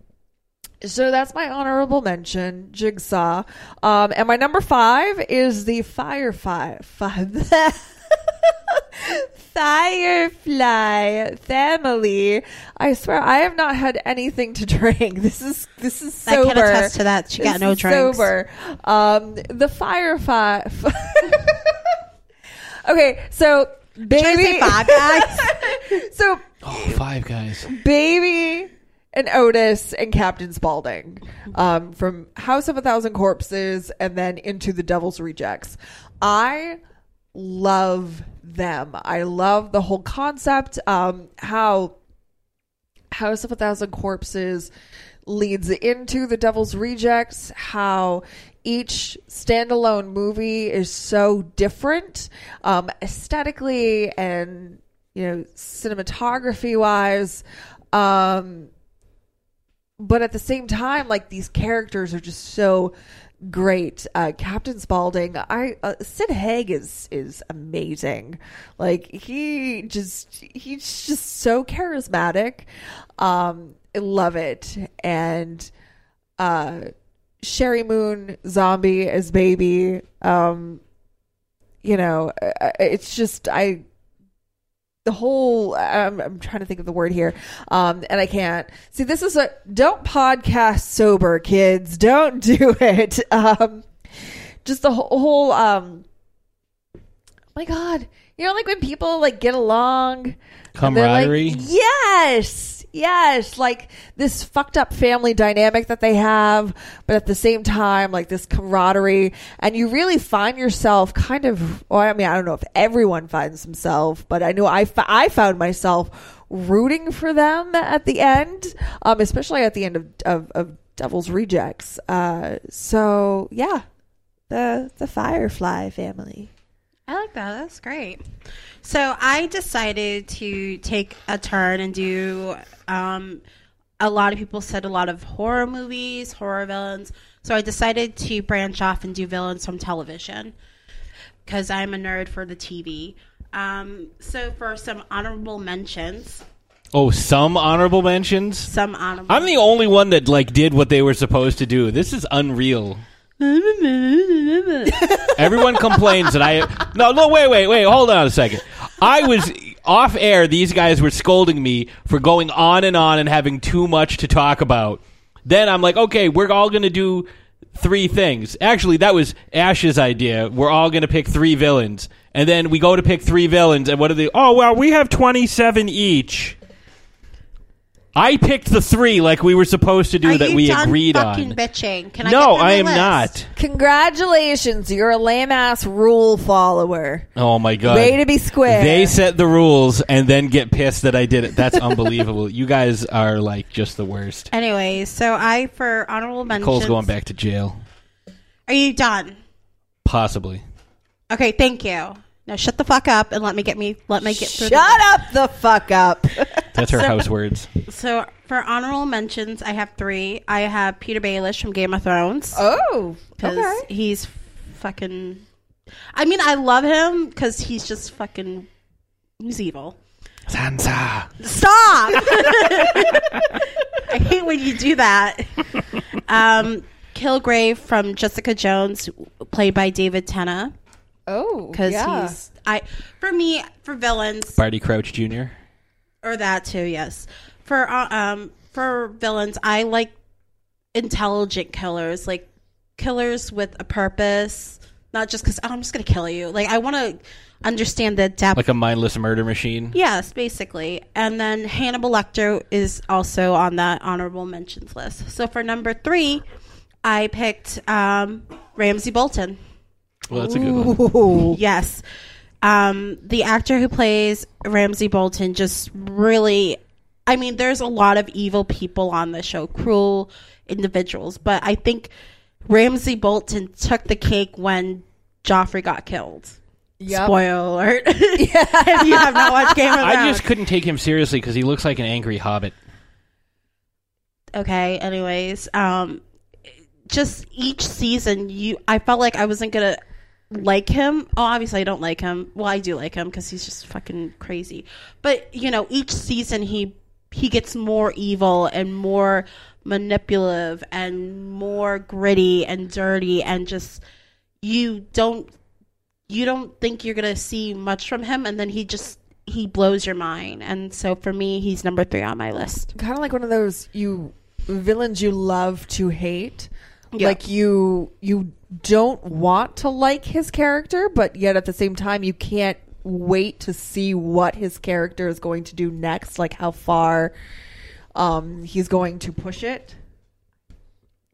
so that's my honorable mention, Jigsaw. Um, and my number five is the Firefly. Five. Firefly family. I swear I have not had anything to drink. This is this is sober. I sober. can attest to that. She got This no is drinks. Sober. Um, the Firefly. okay, so baby. Trying to say five guys. so Oh, five guys. Baby and Otis and Captain Spaulding um, from House of a Thousand Corpses and then into The Devil's Rejects. I love them. I love the whole concept. Um, how House of a Thousand Corpses leads into The Devil's Rejects, how each standalone movie is so different um, aesthetically and you know cinematography wise um but at the same time like these characters are just so great. Uh captain spaulding i uh, sid haig is is amazing. Like he just he's just so charismatic. Um i love it. And uh Sheri Moon Zombie as baby um you know it's just i the whole I'm, I'm trying to think of the word here um and i can't. See this is a don't podcast sober kids. Don't do it. Um just the whole, um oh my god. You know like when people like get along they're like- Camaraderie. yes yes like this fucked up family dynamic that they have but at the same time like this camaraderie and you really find yourself kind of well i mean i don't know if everyone finds himself but i know i, I found myself rooting for them at the end um especially at the end of of, of devil's rejects uh so yeah the the firefly family I like that. That's great. So I decided to take a turn and do. Um, a lot of people said a lot of horror movies, horror villains. So I decided to branch off and do villains from television because I'm a nerd for the TV. Um, so for some honorable mentions, Oh, some honorable mentions. some honorable. I'm the only one that like did what they were supposed to do. This is unreal. Everyone complains that I no no wait wait wait hold on a second. I was off air. These guys were scolding me for going on and on and having too much to talk about. Then I'm like, okay, we're all to do three things. Actually, that was Ash's idea. We're all to pick three villains, and then we go to pick three villains, and what are they? Oh well, we have 27 each. I picked the three like we were supposed to do Are that you we done agreed fucking on. bitching? Can I no, get I am list? not. congratulations you're a lame ass rule follower Oh my god. way to be square They set the rules and then get pissed that I did it. That's unbelievable. You guys are like just the worst. Anyway, so I for honorable mentions. Cole's going back to jail. Are you done? Possibly. Okay, thank you. Now shut the fuck up and let me get me let me get through. the Shut up the fuck up. That's her house words. So for honorable mentions, I have three. I have Petyr Baelish from Game of Thrones oh, because okay. he's fucking. I mean, I love him because he's just fucking. He's evil. Sansa. Stop! I hate when you do that. Um, Kilgrave from Jessica Jones, played by David Tennant, Oh, because yeah. he's I for me for villains Barty Crouch Jr. or that too. Yes, for uh, um for villains, I like intelligent killers, like killers with a purpose, not just because oh, I'm just gonna kill you. Like I want to understand the depth. Like a mindless murder machine. Yes, basically. And then Hannibal Lecter is also on that honorable mentions list. So for number three, I picked um, Ramsay Bolton. Well, that's a good one. Yes. Um, the actor who plays Ramsay Bolton just really, I mean, there's a lot of evil people on the show, cruel individuals, but I think Ramsay Bolton took the cake when Joffrey got killed. Yep. Spoiler alert. if you have not watched Game of Thrones. I just couldn't take him seriously because he looks like an angry hobbit. okay anyways um just each season you i felt like i wasn't gonna like him. Oh obviously i don't like him. Well i do like him because he's just fucking crazy. But you know each season he he gets more evil and more manipulative and more gritty and dirty and just you don't you don't think you're gonna see much from him and then he just he blows your mind. And so for me he's number three on my list. Kind of like one of those you villains you love to hate. Yeah. Like you you don't want to like his character, but yet at the same time you can't wait to see what his character is going to do next, like how far um he's going to push it.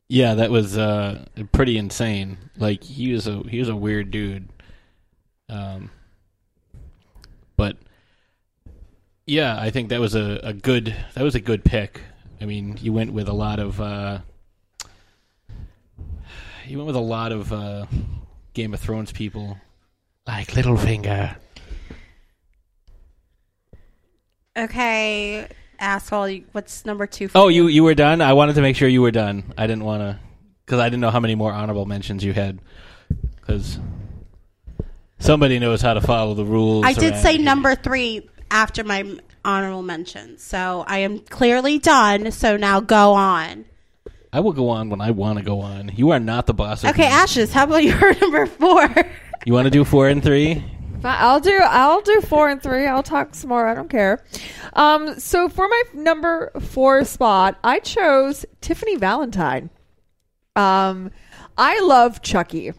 Yeah, that was uh, pretty insane. Like he was a he was a weird dude. Um, but yeah, I think that was a, a good that was a good pick. I mean, you went with a lot of uh, you went with a lot of uh, Game of Thrones people, like Littlefinger. Okay, asshole. you- What's number two? For Oh, you you were done. I wanted to make sure you were done. I didn't want to because I didn't know how many more honorable mentions you had. Because somebody knows how to follow the rules. I did say here. number three after my honorable mention, so I am clearly done. So now go on. I will go on when I want to go on. You are not the boss. Of Okay, me. Ashes. How about your number four? You want to do four and three? I'll do I'll do four and three. I'll talk some more. I don't care. Um, so for my number four spot, I chose Tiffany Valentine. Um, I love Chucky.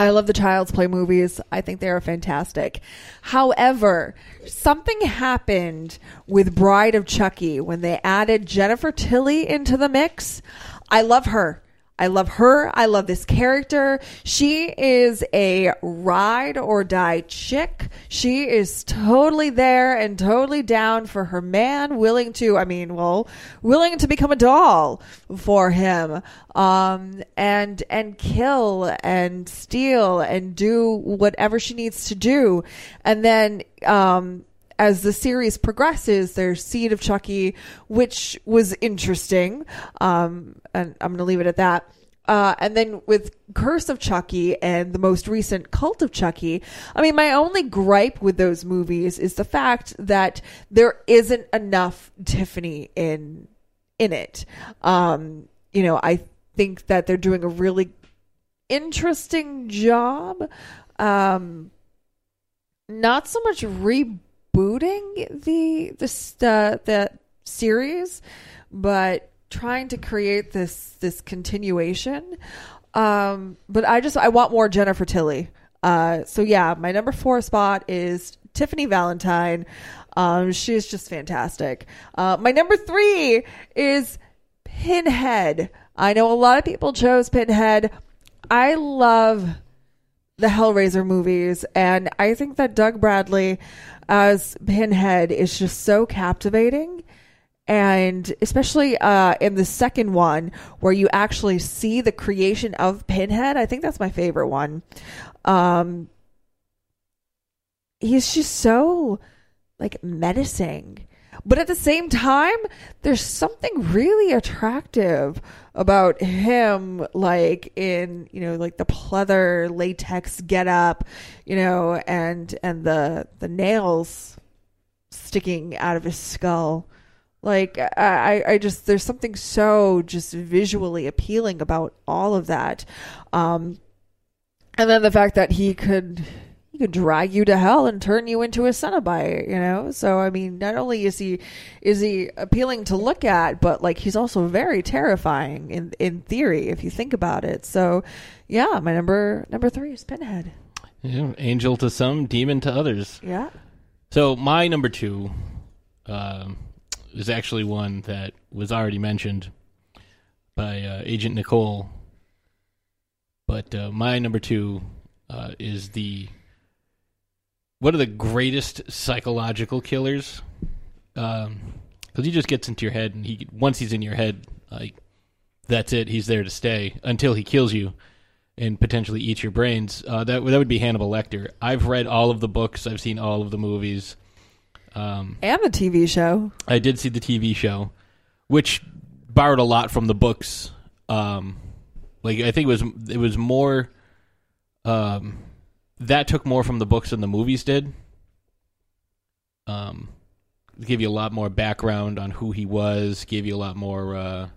I love the Child's Play movies. I think they are fantastic. However, something happened with Bride of Chucky when they added Jennifer Tilly into the mix. I love her. I love her. I love this character. She is a ride or die chick. She is totally there and totally down for her man, willing to, I mean, well, willing to become a doll for him. Um, and, and kill and steal and do whatever she needs to do. And then, um, as the series progresses, there's Seed of Chucky, which was interesting. Um, and I'm going to leave it at that. Uh, and then with Curse of Chucky and the most recent Cult of Chucky, I mean, my only gripe with those movies is the fact that there isn't enough Tiffany in in it. Um, you know, I think that they're doing a really interesting job. Um, not so much rebooting the the the, series, but trying to create this this continuation. Um, but I just I want more Jennifer Tilly. Uh, so yeah, my number four spot is Tiffany Valentine. Um, is just fantastic. Uh, my number three is Pinhead. I know a lot of people chose Pinhead. I love the Hellraiser movies, and I think that Doug Bradley as Pinhead is just so captivating. And especially uh, in the second one, where you actually see the creation of Pinhead, I think that's my favorite one. Um, he's just so like menacing. But at the same time, there's something really attractive about him, like in you know, like the pleather latex get up, you know, and and the the nails sticking out of his skull. Like I, I just there's something so just visually appealing about all of that. Um, and then the fact that he could could drag you to hell and turn you into a Cenobite, you know. So I mean, not only is he is he appealing to look at, but like he's also very terrifying in in theory if you think about it. So yeah, my number number three is Pinhead. Yeah, angel to some, demon to others. Yeah. So my number two um, is actually one that was already mentioned by uh, Agent Nicole, but uh, my number two uh, is the one of the greatest psychological killers. Because he just gets into your head, and he once he's in your head, like that's it. He's there to stay until he kills you and potentially eats your brains. Uh, that that would be Hannibal Lecter. I've read all of the books. I've seen all of the movies. Um, And the TV show. I did see the TV show, which borrowed a lot from the books. Um, like I think it was it was more. Um, that took more from the books than the movies did. Um, give you a lot more background on who he was. Gave you a lot more uh,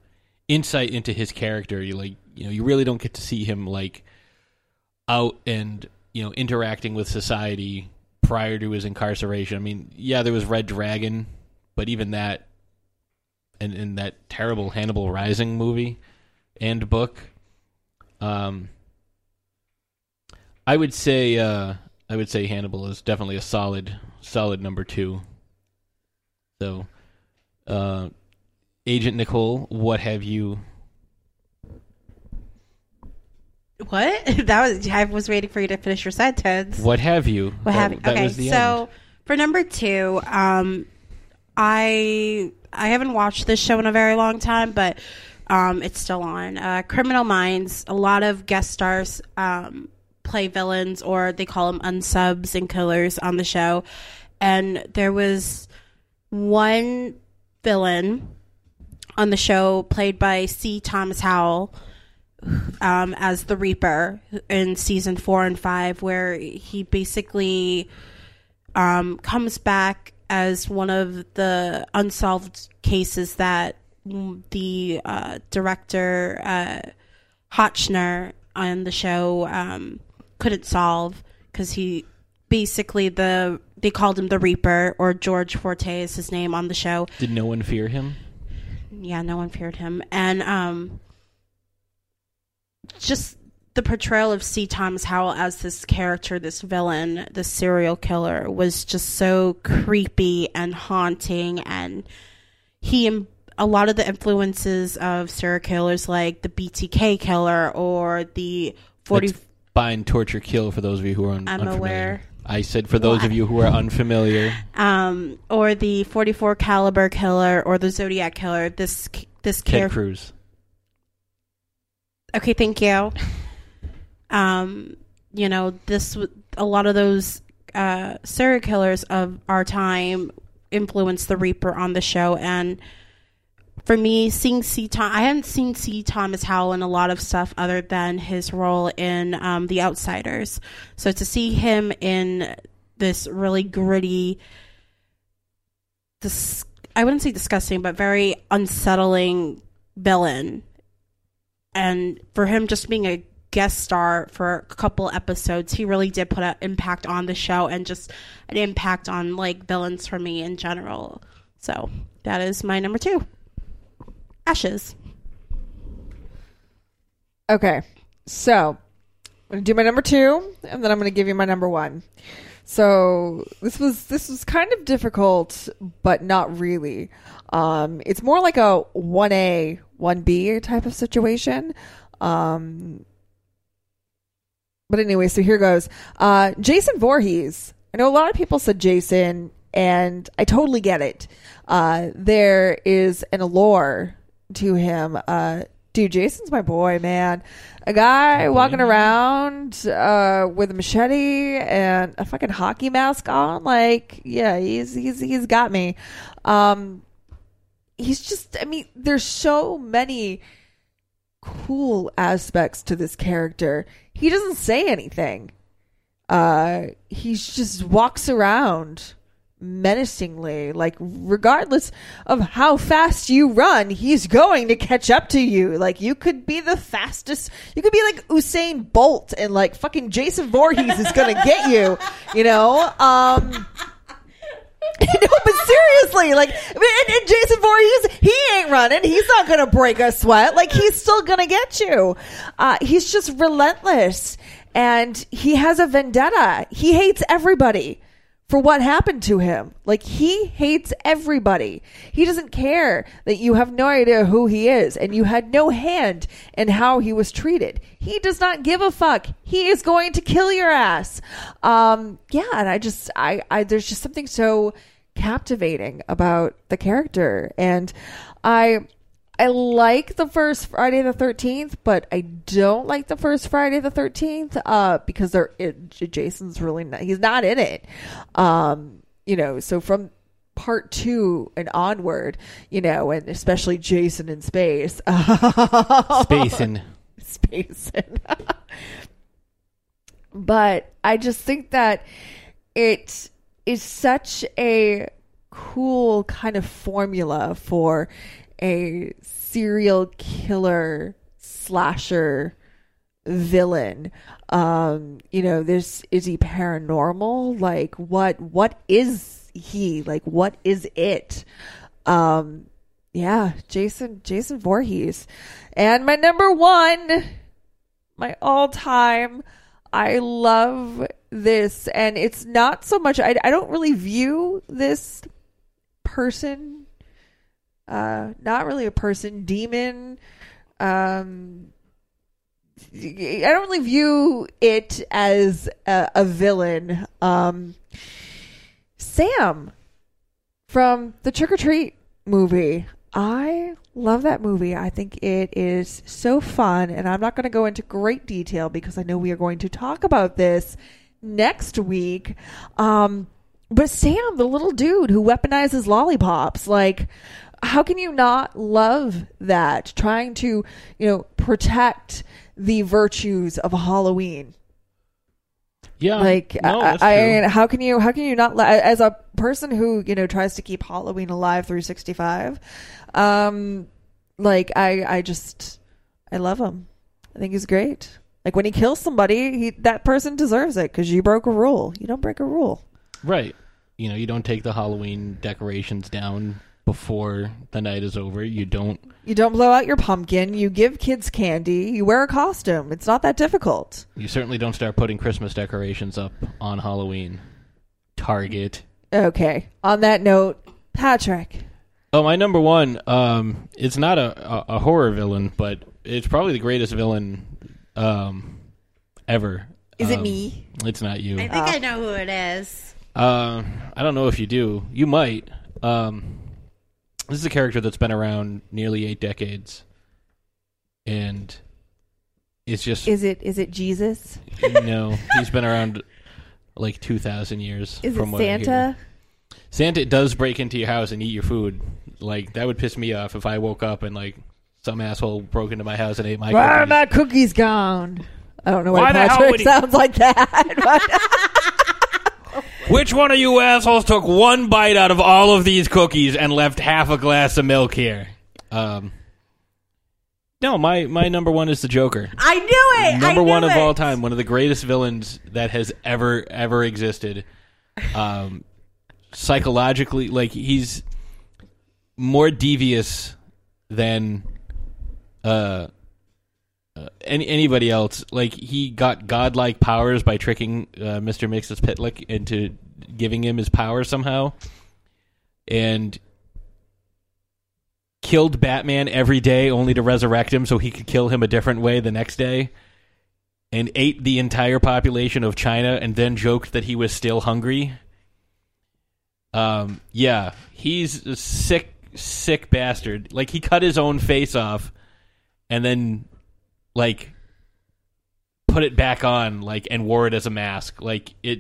insight into his character. You like you know you really don't get to see him like out and you know interacting with society prior to his incarceration. I mean, yeah, there was Red Dragon, but even that, and in that terrible Hannibal Rising movie and book, um, I would say uh, I would say Hannibal is definitely a solid solid number two. So, uh, Agent Nicole, what have you? What? That was I was waiting for you to finish your sentence. What have you? What have you? that Okay, the so end. for number two, um, I I haven't watched this show in a very long time, but um, it's still on. Uh, Criminal Minds. A lot of guest stars um, play villains, or they call them unsubs and killers on the show. And there was one villain on the show played by C. Thomas Howell um, as the Reaper in season four and five, where he basically um, comes back as one of the unsolved cases that the uh, director uh, Hotchner on the show um, couldn't solve because he basically the they called him the Reaper or George Foyet is his name on the show Did no one fear him? yeah, no one feared him. And um just the portrayal of C. Thomas Howell as this character, this villain, this serial killer was just so creepy and haunting and he em- a lot of the influences of serial killers like the BTK killer or the 40 That's bind, torture, kill. For those of you who are un- I'm unfamiliar, aware. I said for those of you who are unfamiliar. um or the 44 caliber killer or the Zodiac killer this this Ted character Cruz. Okay, thank you. Um, you know, this a lot of those uh, serial killers of our time influenced the Reaper on the show, and for me, seeing C. Tom, I haven't seen C. Thomas Howell in a lot of stuff other than his role in um, The Outsiders. So to see him in this really gritty, this I wouldn't say disgusting, but very unsettling villain and for him just being a guest star for a couple episodes he really did put an impact on the show and just an impact on like villains for me in general so that is my number two ashes Okay, so I'm gonna do my number two, and then I'm gonna give you my number one. So this was this was kind of difficult, but not really. Um, it's more like a one A one B type of situation. Um, but anyway, so here goes. Uh, Jason Voorhees. I know a lot of people said Jason, and I totally get it. Uh, there is an allure to him. Uh, dude, Jason's my boy, man. A guy walking around uh, with a machete and a fucking hockey mask on, like, yeah, he's he's he's got me. Um, he's just, I mean, there's so many cool aspects to this character. He doesn't say anything. Uh, he just walks around menacingly. Like, regardless of how fast you run, he's going to catch up to you. Like, you could be the fastest. You could be like Usain Bolt, and like fucking Jason Voorhees is going to get you. You know. Um. no, but seriously, like, and, and Jason Voorhees, he ain't running. He's not going to break a sweat. Like, he's still going to get you. Uh, he's just relentless, and he has a vendetta. He hates everybody for what happened to him. Like, he hates everybody. He doesn't care that you have no idea who he is, and you had no hand in how he was treated. He does not give a fuck. He is going to kill your ass. Um, yeah, and I just, I, I, there's just something so captivating about the character, and I, I like the first Friday the Thirteenth, but I don't like the first Friday the Thirteenth, uh, because they're it, Jason's really not, he's not in it, um, you know. So from part two and onward, you know, and especially Jason in space, Spacing. Spacing. but I just think that it is such a cool kind of formula for a serial killer slasher villain. Um you know this is he paranormal? Like what what is he? Like what is it? Um yeah jason jason Voorhees. And my number one my all time i love this. And it's not so much I, I don't really view this person uh not really a person demon um i don't really view it as a, a villain. Um sam from the trick or treat movie. I love that movie. I think it is so fun and i'm not going to go into great detail because i know we are going to talk about this next week. Um but Sam, the little dude who weaponizes lollipops, like, how can you not love that? Trying to, you know, protect the virtues of Halloween. Yeah. Like, no, I, I, mean, how can you, how can you not, as a person who, you know, tries to keep Halloween alive 365, um, like, I, I just, I love him. I think he's great. Like, when he kills somebody, he, that person deserves it because you broke a rule. You don't break a rule. Right. You know, you don't take the Halloween decorations down before the night is over. You don't. You don't blow out your pumpkin. You give kids candy. You wear a costume. It's not that difficult. You certainly don't start putting Christmas decorations up on Halloween. Target. Okay. On that note, Patrick. Oh, my number one. Um, it's not a, a, a horror villain, but it's probably the greatest villain um, ever. Is it Um, me? It's not you. I think I know who it is. Uh, I don't know if you do. You might. Um, this is a character that's been around nearly eight decades, and it's just Is it is it Jesus? no. He's been around like two thousand years. Is from it what I hear. Santa? Santa does break into your house and eat your food. Like that would piss me off if I woke up and like some asshole broke into my house and ate my Why are cookies. my cookies gone? I don't know why, Why the hell Patrick would he- sounds like that. Which one of you assholes took one bite out of all of these cookies and left half a glass of milk here? Um, no, my my number one is the Joker. I knew it. I number knew one of it. all time, one of the greatest villains that has ever ever existed. Um, psychologically, like he's more devious than uh, uh, any anybody else. Like he got godlike powers by tricking uh, Mister Mxyzptlk into giving him his power somehow, and killed Batman every day only to resurrect him so he could kill him a different way the next day and ate the entire population of China and then joked that he was still hungry. Um, yeah, he's a sick, sick bastard. Like he cut his own face off, and then like put it back on, like and wore it as a mask. Like it.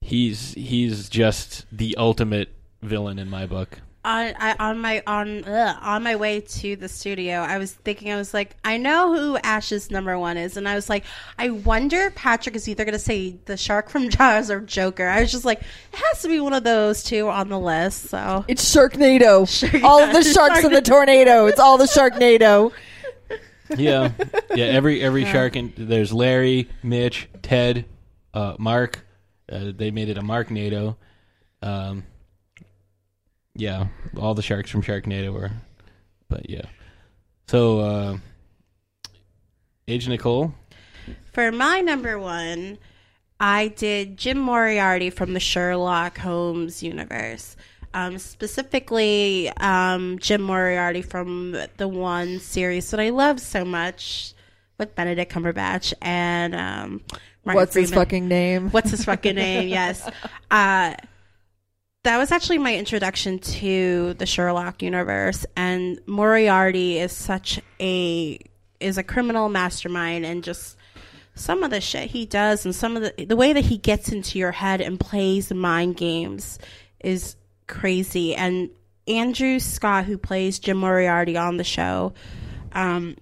He's he's just the ultimate villain in my book. on I, on my on ugh, on my way to the studio, I was thinking I was like, I know who Ash's number one is, and I was like, I wonder if Patrick is either going to say the shark from Jaws or Joker. I was just like, it has to be one of those two on the list. So It's Sharknado. all of the sharks in the tornado. It's all the Sharknado. Yeah, yeah. Every every shark in there's Larry, Mitch, Ted, uh, Mark. Uh, they made it a Mark NATO. Um, yeah, all the sharks from Sharknado were, but yeah. So, uh, Agent Nicole. For my number one, I did Jim Moriarty from the Sherlock Holmes universe. Um, specifically, um, Jim Moriarty from the one series that I love so much with Benedict Cumberbatch and um, What's his fucking name? What's his fucking name? Yes. Uh, that was actually my introduction to the Sherlock universe, and Moriarty is such a is a criminal mastermind, and just some of the shit he does, and some of the the way that he gets into your head and plays mind games is crazy. And Andrew Scott, who plays Jim Moriarty on the show, um,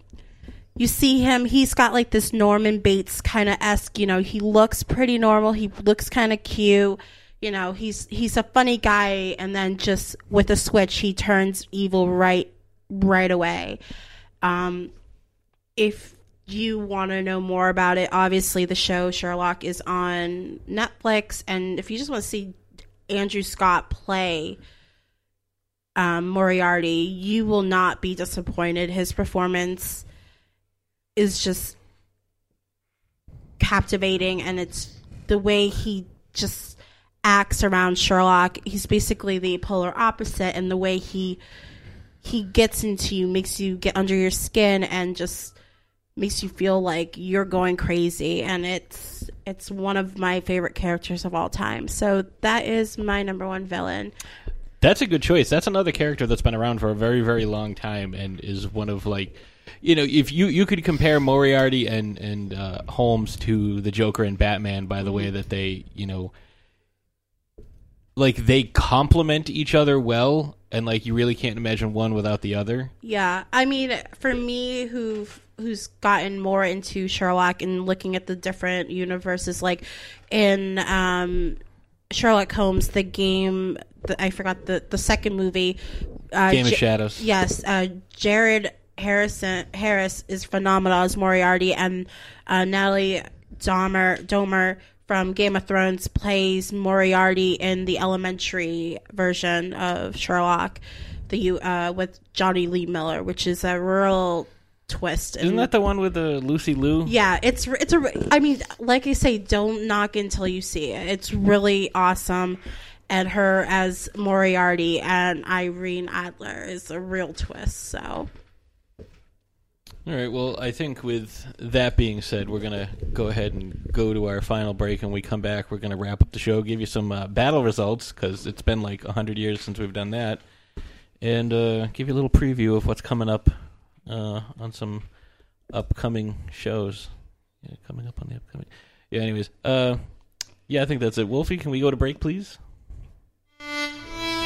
you see him he's got like this norman bates kind of esque you know he looks pretty normal he looks kind of cute you know he's he's a funny guy and then just with a switch he turns evil right right away um if you want to know more about it obviously the show sherlock is on netflix and if you just want to see andrew scott play um, moriarty you will not be disappointed his performance is just captivating and it's the way he just acts around Sherlock. He's basically the polar opposite and the way he he gets into you makes you get under your skin and just makes you feel like you're going crazy and it's it's one of my favorite characters of all time. So that is my number one villain. That's a good choice. That's another character that's been around for a very, very long time and is one of like, you know, if you you could compare Moriarty and and uh, Holmes to the Joker and Batman by the way that they, you know, like they complement each other well, and like you really can't imagine one without the other. Yeah, I mean, for me, who who's gotten more into Sherlock and looking at the different universes, like in um, Sherlock Holmes, the game, the, I forgot the the second movie, uh, Game of Ja- Shadows. Yes, uh, Jared Harrison Harris is phenomenal as Moriarty, and uh, Natalie Dormer Dormer from Game of Thrones plays Moriarty in the elementary version of Sherlock, the uh, with Jonny Lee Miller, which is a real twist. Isn't that the one with the Lucy Liu? yeah, it's it's a. I mean, like I say, don't knock until you see it. It's really awesome, and her as Moriarty and Irene Adler is a real twist. So All right. Well, I think with that being said, we're gonna go ahead and go to our final break, and we come back. We're gonna wrap up the show, give you some uh, battle results because it's been like hundred years since we've done that, and uh, give you a little preview of what's coming up uh, on some upcoming shows. Yeah, coming up on the upcoming. Yeah. Anyways, uh, yeah, I think that's it. Wolfie, can we go to break, please?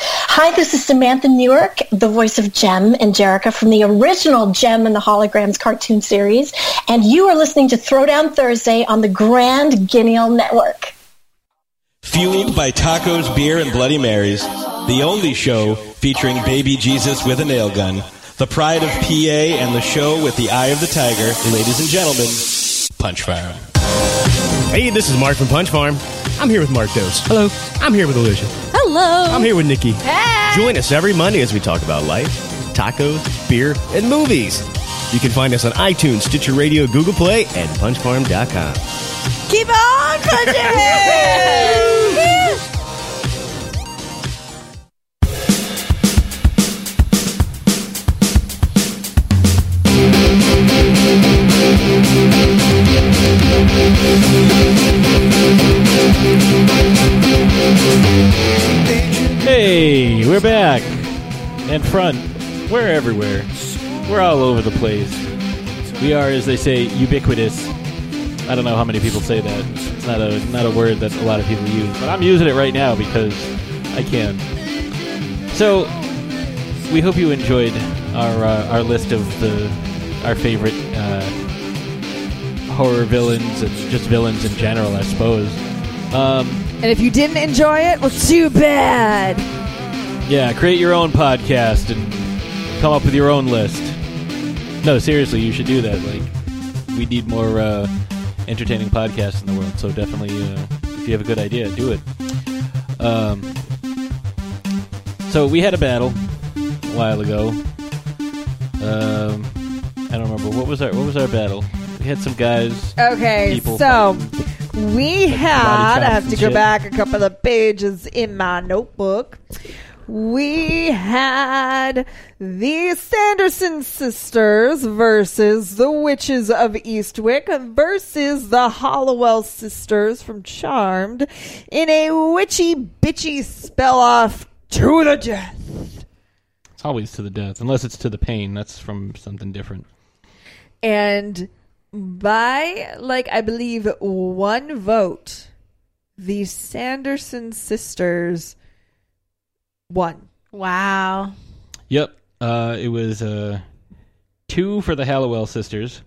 Hi, this is Samantha Newark, the voice of Jem and Jerrica from the original Jem and the Holograms cartoon series, and you are listening to Throwdown Thursday on the Grand Guignol Network. Fueled by tacos, beer, and Bloody Marys, the only show featuring baby Jesus with a nail gun, the pride of PA, and the show with the eye of the tiger, ladies and gentlemen, Punch Farm. Hey, this is Mark from Punch Farm. I'm here with Mark Dose. Hello. I'm here with Alicia. Hello. I'm here with Nikki. Hey. Join us every Monday as we talk about life, tacos, beer, and movies. You can find us on iTunes, Stitcher Radio, Google Play, and punchfarm.com. Keep on punching! Hey, we're back. And front, we're everywhere. We're all over the place. We are, as they say, ubiquitous. I don't know how many people say that. It's not a not a word that a lot of people use, but I'm using it right now because I can. So, we hope you enjoyed our uh, our list of the our favorite uh, horror villains and just villains in general, I suppose. Um, And if you didn't enjoy it, well, too bad. Yeah, create your own podcast and come up with your own list. No, seriously, you should do that. Like, we need more uh, entertaining podcasts in the world. So definitely, uh, if you have a good idea, do it. Um, so we had a battle a while ago. Um, I don't remember what was our what was our battle. Had some guys. Okay, people so we had, I have to go shit. back a couple of pages in my notebook. We had the Sanderson sisters versus the Witches of Eastwick versus the Halliwell sisters from Charmed in a witchy bitchy spell off to the death. It's always to the death, unless it's to the pain. That's from something different. And by, like, I believe one vote, the Sanderson sisters won. Wow. Yep. Uh, it was uh, two for the Halliwell sisters,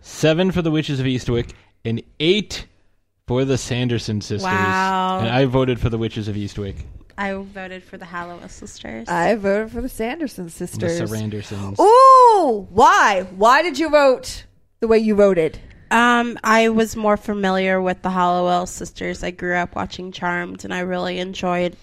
seven for the Witches of Eastwick, and eight for the Sanderson sisters. Wow. And I voted for the Witches of Eastwick. I voted for the Halliwell sisters. I voted for the Sanderson sisters. The sisters. Sarandersons. Ooh, why? Why did you vote the way you voted? Um, I was more familiar with the Halliwell sisters. I grew up watching Charmed, and I really enjoyed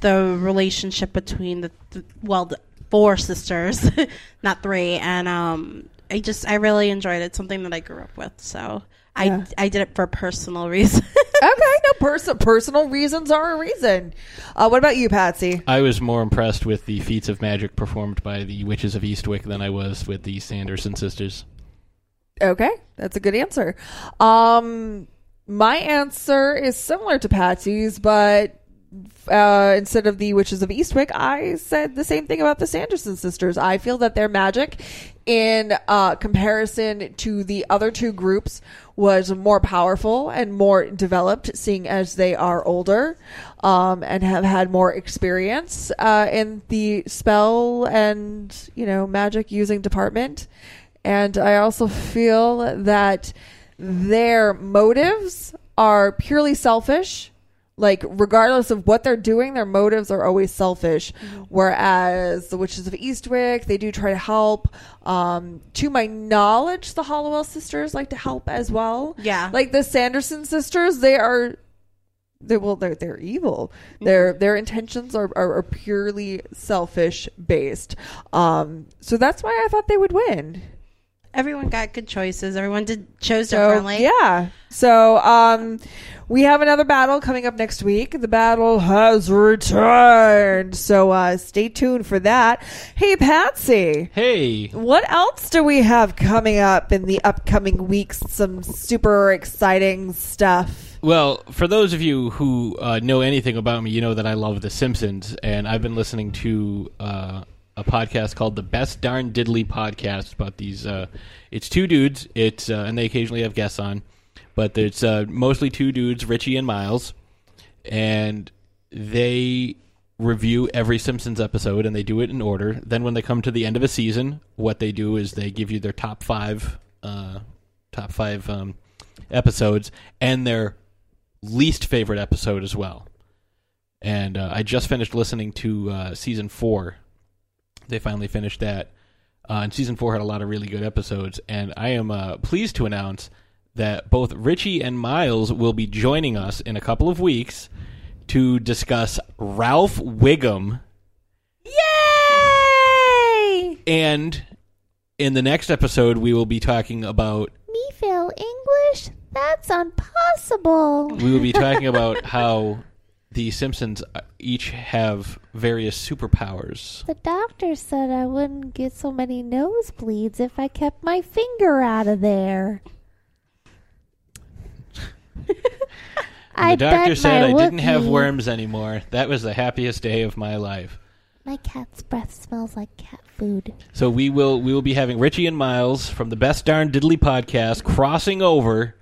the relationship between the, the well, the four sisters, not three. And um, I just I really enjoyed it. Something that I grew up with. So Yeah. I I did it for personal reasons. okay, no pers- personal reasons are a reason. Uh, what about you, Patsy? I was more impressed with the feats of magic performed by the Witches of Eastwick than I was with the Sanderson sisters. Okay, that's a good answer. Um, my answer is similar to Patsy's, but uh, instead of the Witches of Eastwick, I said the same thing about the Sanderson sisters. I feel that their magic, in uh, comparison to the other two groups, was more powerful and more developed, seeing as they are older um, and have had more experience uh, in the spell and you know magic using department. And I also feel that their motives are purely selfish. Like, regardless of what they're doing, their motives are always selfish. Whereas the Witches of Eastwick, they do try to help. Um, to my knowledge, the Halliwell sisters like to help as well. Yeah. Like the Sanderson sisters, they are they well they're they're evil. Their their intentions are, are, are purely selfish based. Um so that's why I thought they would win. Everyone got good choices. Everyone did chose So differently. yeah. So um we have another battle coming up next week. The battle has returned. So uh stay tuned for that. Hey Patsy. Hey. What else do we have coming up in the upcoming weeks? Some super exciting stuff. Well, for those of you who uh, know anything about me, you know that I love The Simpsons, and I've been listening to uh, a podcast called the Best Darn Diddly Podcast about these. Uh, it's two dudes. It's uh, and they occasionally have guests on, but it's uh, mostly two dudes, Richie and Miles, and they review every Simpsons episode and they do it in order. Then when they come to the end of a season, what they do is they give you their top five, uh, top five um, episodes and their least favorite episode as well. And uh, I just finished listening to uh, season four. They finally finished that. Uh, and season four had a lot of really good episodes. And I am uh, pleased to announce that both Richie and Miles will be joining us in a couple of weeks to discuss Ralph Wiggum. Yay! And in the next episode, we will be talking about Me fail English? That's impossible. we will be talking about how the Simpsons uh, each have various superpowers. The doctor said I wouldn't get so many nosebleeds if I kept my finger out of there. I the doctor said I didn't have worms anymore. That was the happiest day of my life. My cat's breath smells like cat food. So we will we will be having Richie and Miles from the Best Darn Diddly podcast crossing over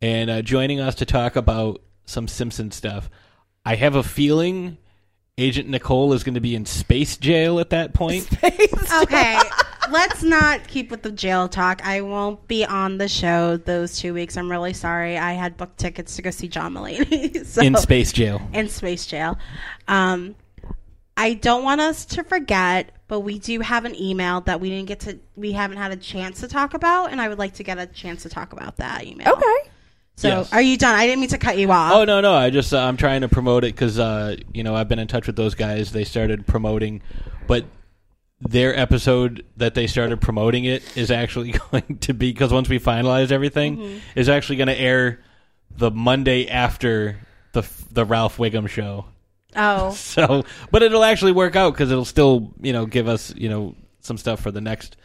and uh, joining us to talk about some Simpson stuff. I have a feeling Agent Nicole is going to be in space jail at that point. okay, let's not keep with the jail talk. I won't be on the show those two weeks. I'm really sorry. I had booked tickets to go see John Mulaney so, In space jail. In space jail. Um, I don't want us to forget, but we do have an email that we didn't get to. We haven't had a chance to talk about, and I would like to get a chance to talk about that email. Okay. So, Yes. are you done? I didn't mean to cut you off. Oh no, no. I just uh, I'm trying to promote it because uh, you know I've been in touch with those guys. They started promoting, but their episode that they started promoting it is actually going to be because once we finalize everything, Mhm. is actually going to air the Monday after the the Ralph Wiggum show. Oh. So, but it'll actually work out because it'll still you know give us you know some stuff for the next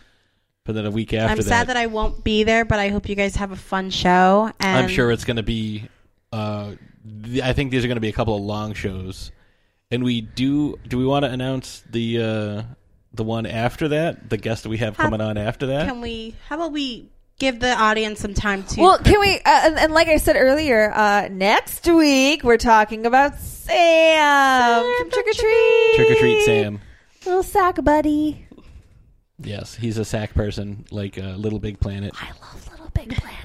for the week after I'm that. sad that I won't be there, but I hope you guys have a fun show. And I'm sure it's going to be. Uh, th- I think these are going to be a couple of long shows, and we do. Do we want to announce the uh, the one after that? The guest that we have How- coming on after that. Can we? How about we give the audience some time to? Well, can we? Uh, and, and like I said earlier, uh, next week we're talking about Sam from Trick or Treat. Trick or treat, Sam. Little sack buddy. Yes, he's a sack person, like uh, Little Big Planet. I love Little Big Planet.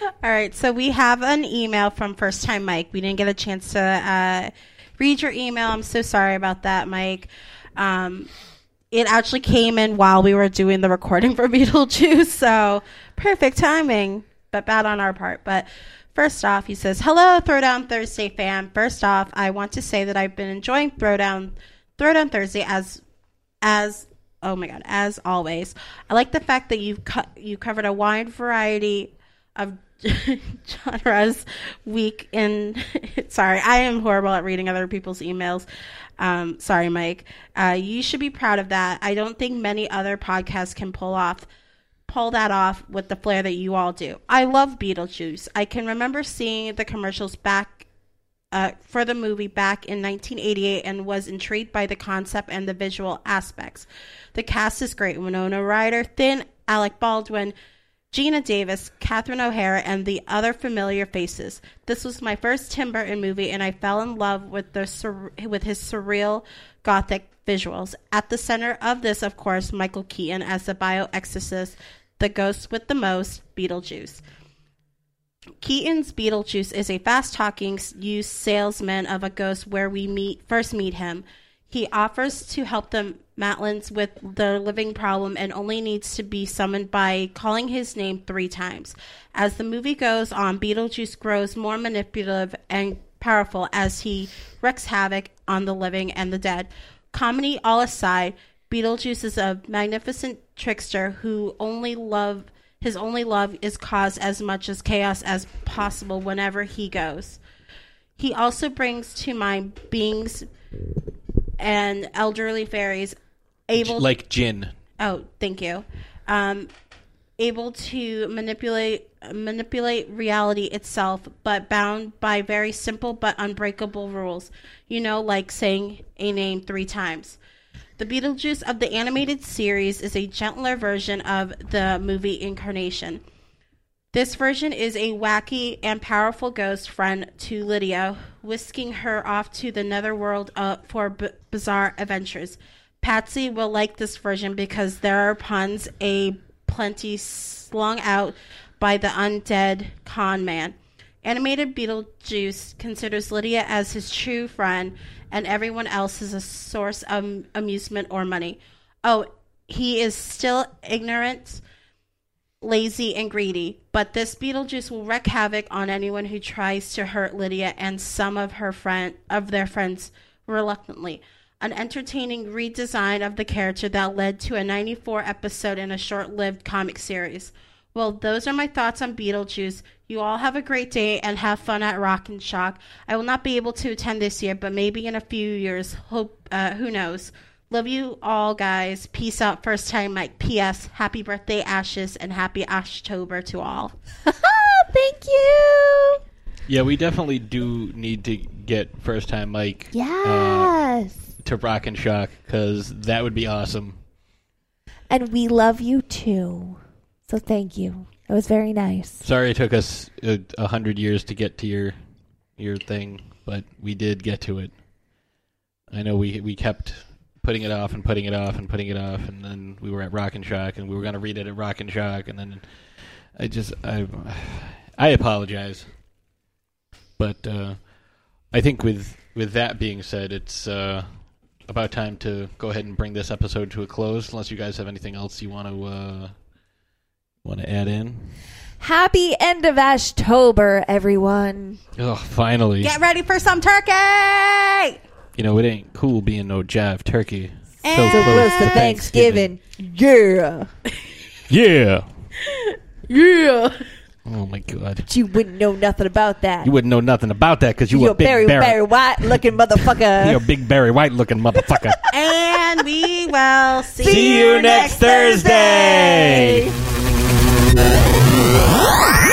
All right, so we have an email from First Time Mike. We didn't get a chance to uh, read your email. I'm so sorry about that, Mike. Um, it actually came in while we were doing the recording for Beetlejuice, so perfect timing, but bad on our part. But first off, he says, "Hello, Throwdown Thursday fam. First off, I want to say that I've been enjoying Throwdown Throwdown Thursday as as oh my god as always i like the fact that you've cut you covered a wide variety of genres week in sorry i am horrible at reading other people's emails. Um, sorry mike. Uh, you should be proud of that. I don't think many other podcasts can pull off pull that off with the flair that you all do. I love beetlejuice. I can remember seeing the commercials back uh, for the movie back in 1988 and was intrigued by the concept and the visual aspects. The cast is great Winona Ryder, Thin, Alec Baldwin, Geena Davis, Catherine O'Hara, and the other familiar faces. This was my first Tim Burton movie, and I fell in love with the sur- with his surreal gothic visuals. At the center of this, of course, Michael Keaton as the bioexorcist, the ghost with the most, Beetlejuice. Keaton's Beetlejuice is a fast talking used salesman of a ghost where we meet first meet him. He offers to help the Maitlands with their living problem and only needs to be summoned by calling his name three times. As the movie goes on, Beetlejuice grows more manipulative and powerful as he wreaks havoc on the living and the dead. Comedy all aside, Beetlejuice is a magnificent trickster who only love his only love is cause as much as chaos as possible whenever he goes. He also brings to mind beings and elderly fairies able like Jin. Oh, thank you. Um, able to manipulate manipulate reality itself, but bound by very simple but unbreakable rules. You know, like saying a name three times. The Beetlejuice of the animated series is a gentler version of the movie incarnation. This version is a wacky and powerful ghost friend to Lydia, whisking her off to the netherworld uh, for b- bizarre adventures. Patsy will like this version because there are puns a plenty slung out by the undead con man. Animated Beetlejuice considers Lydia as his true friend, and everyone else is a source of amusement or money. Oh, he is still ignorant, lazy, and greedy, but this Beetlejuice will wreak havoc on anyone who tries to hurt Lydia and some of her friend of their friends reluctantly. An entertaining redesign of the character that led to a 94 episode in a short-lived comic series. Well, those are my thoughts on Beetlejuice. You all have a great day and have fun at Rock and Shock. I will not be able to attend this year, but maybe in a few years. Hope uh, who knows. Love you all, guys. Peace out. First time, Mike. P.S. Happy birthday, Ashes, and happy Ashtober to all. Thank you. Yeah, we definitely do need to get first time Mike uh, Yes. to Rock and Shock because that would be awesome. and we love you too. So thank you. It was very nice. Sorry it took us a, a hundred years to get to your your thing, but we did get to it. I know we we kept putting it off and putting it off and putting it off, and then we were at Rock and Shock, and we were going to read it at Rock and Shock, and then I just I I apologize, but uh, I think with with that being said, it's uh, about time to go ahead and bring this episode to a close. Unless you guys have anything else you want to uh, want to add in. Happy end of Ashtober, everyone. Oh, finally! Get ready for some turkey! You know, it ain't cool being no jive turkey. And- So close to Thanksgiving. Yeah. Yeah. Yeah. Oh my god. But you wouldn't know nothing about that. You wouldn't know nothing about that because you You're a big Barry, Barry. Barry White looking motherfucker. You're a big Barry White looking motherfucker. and we will see, See you next Thursday. Thursday. Yeah.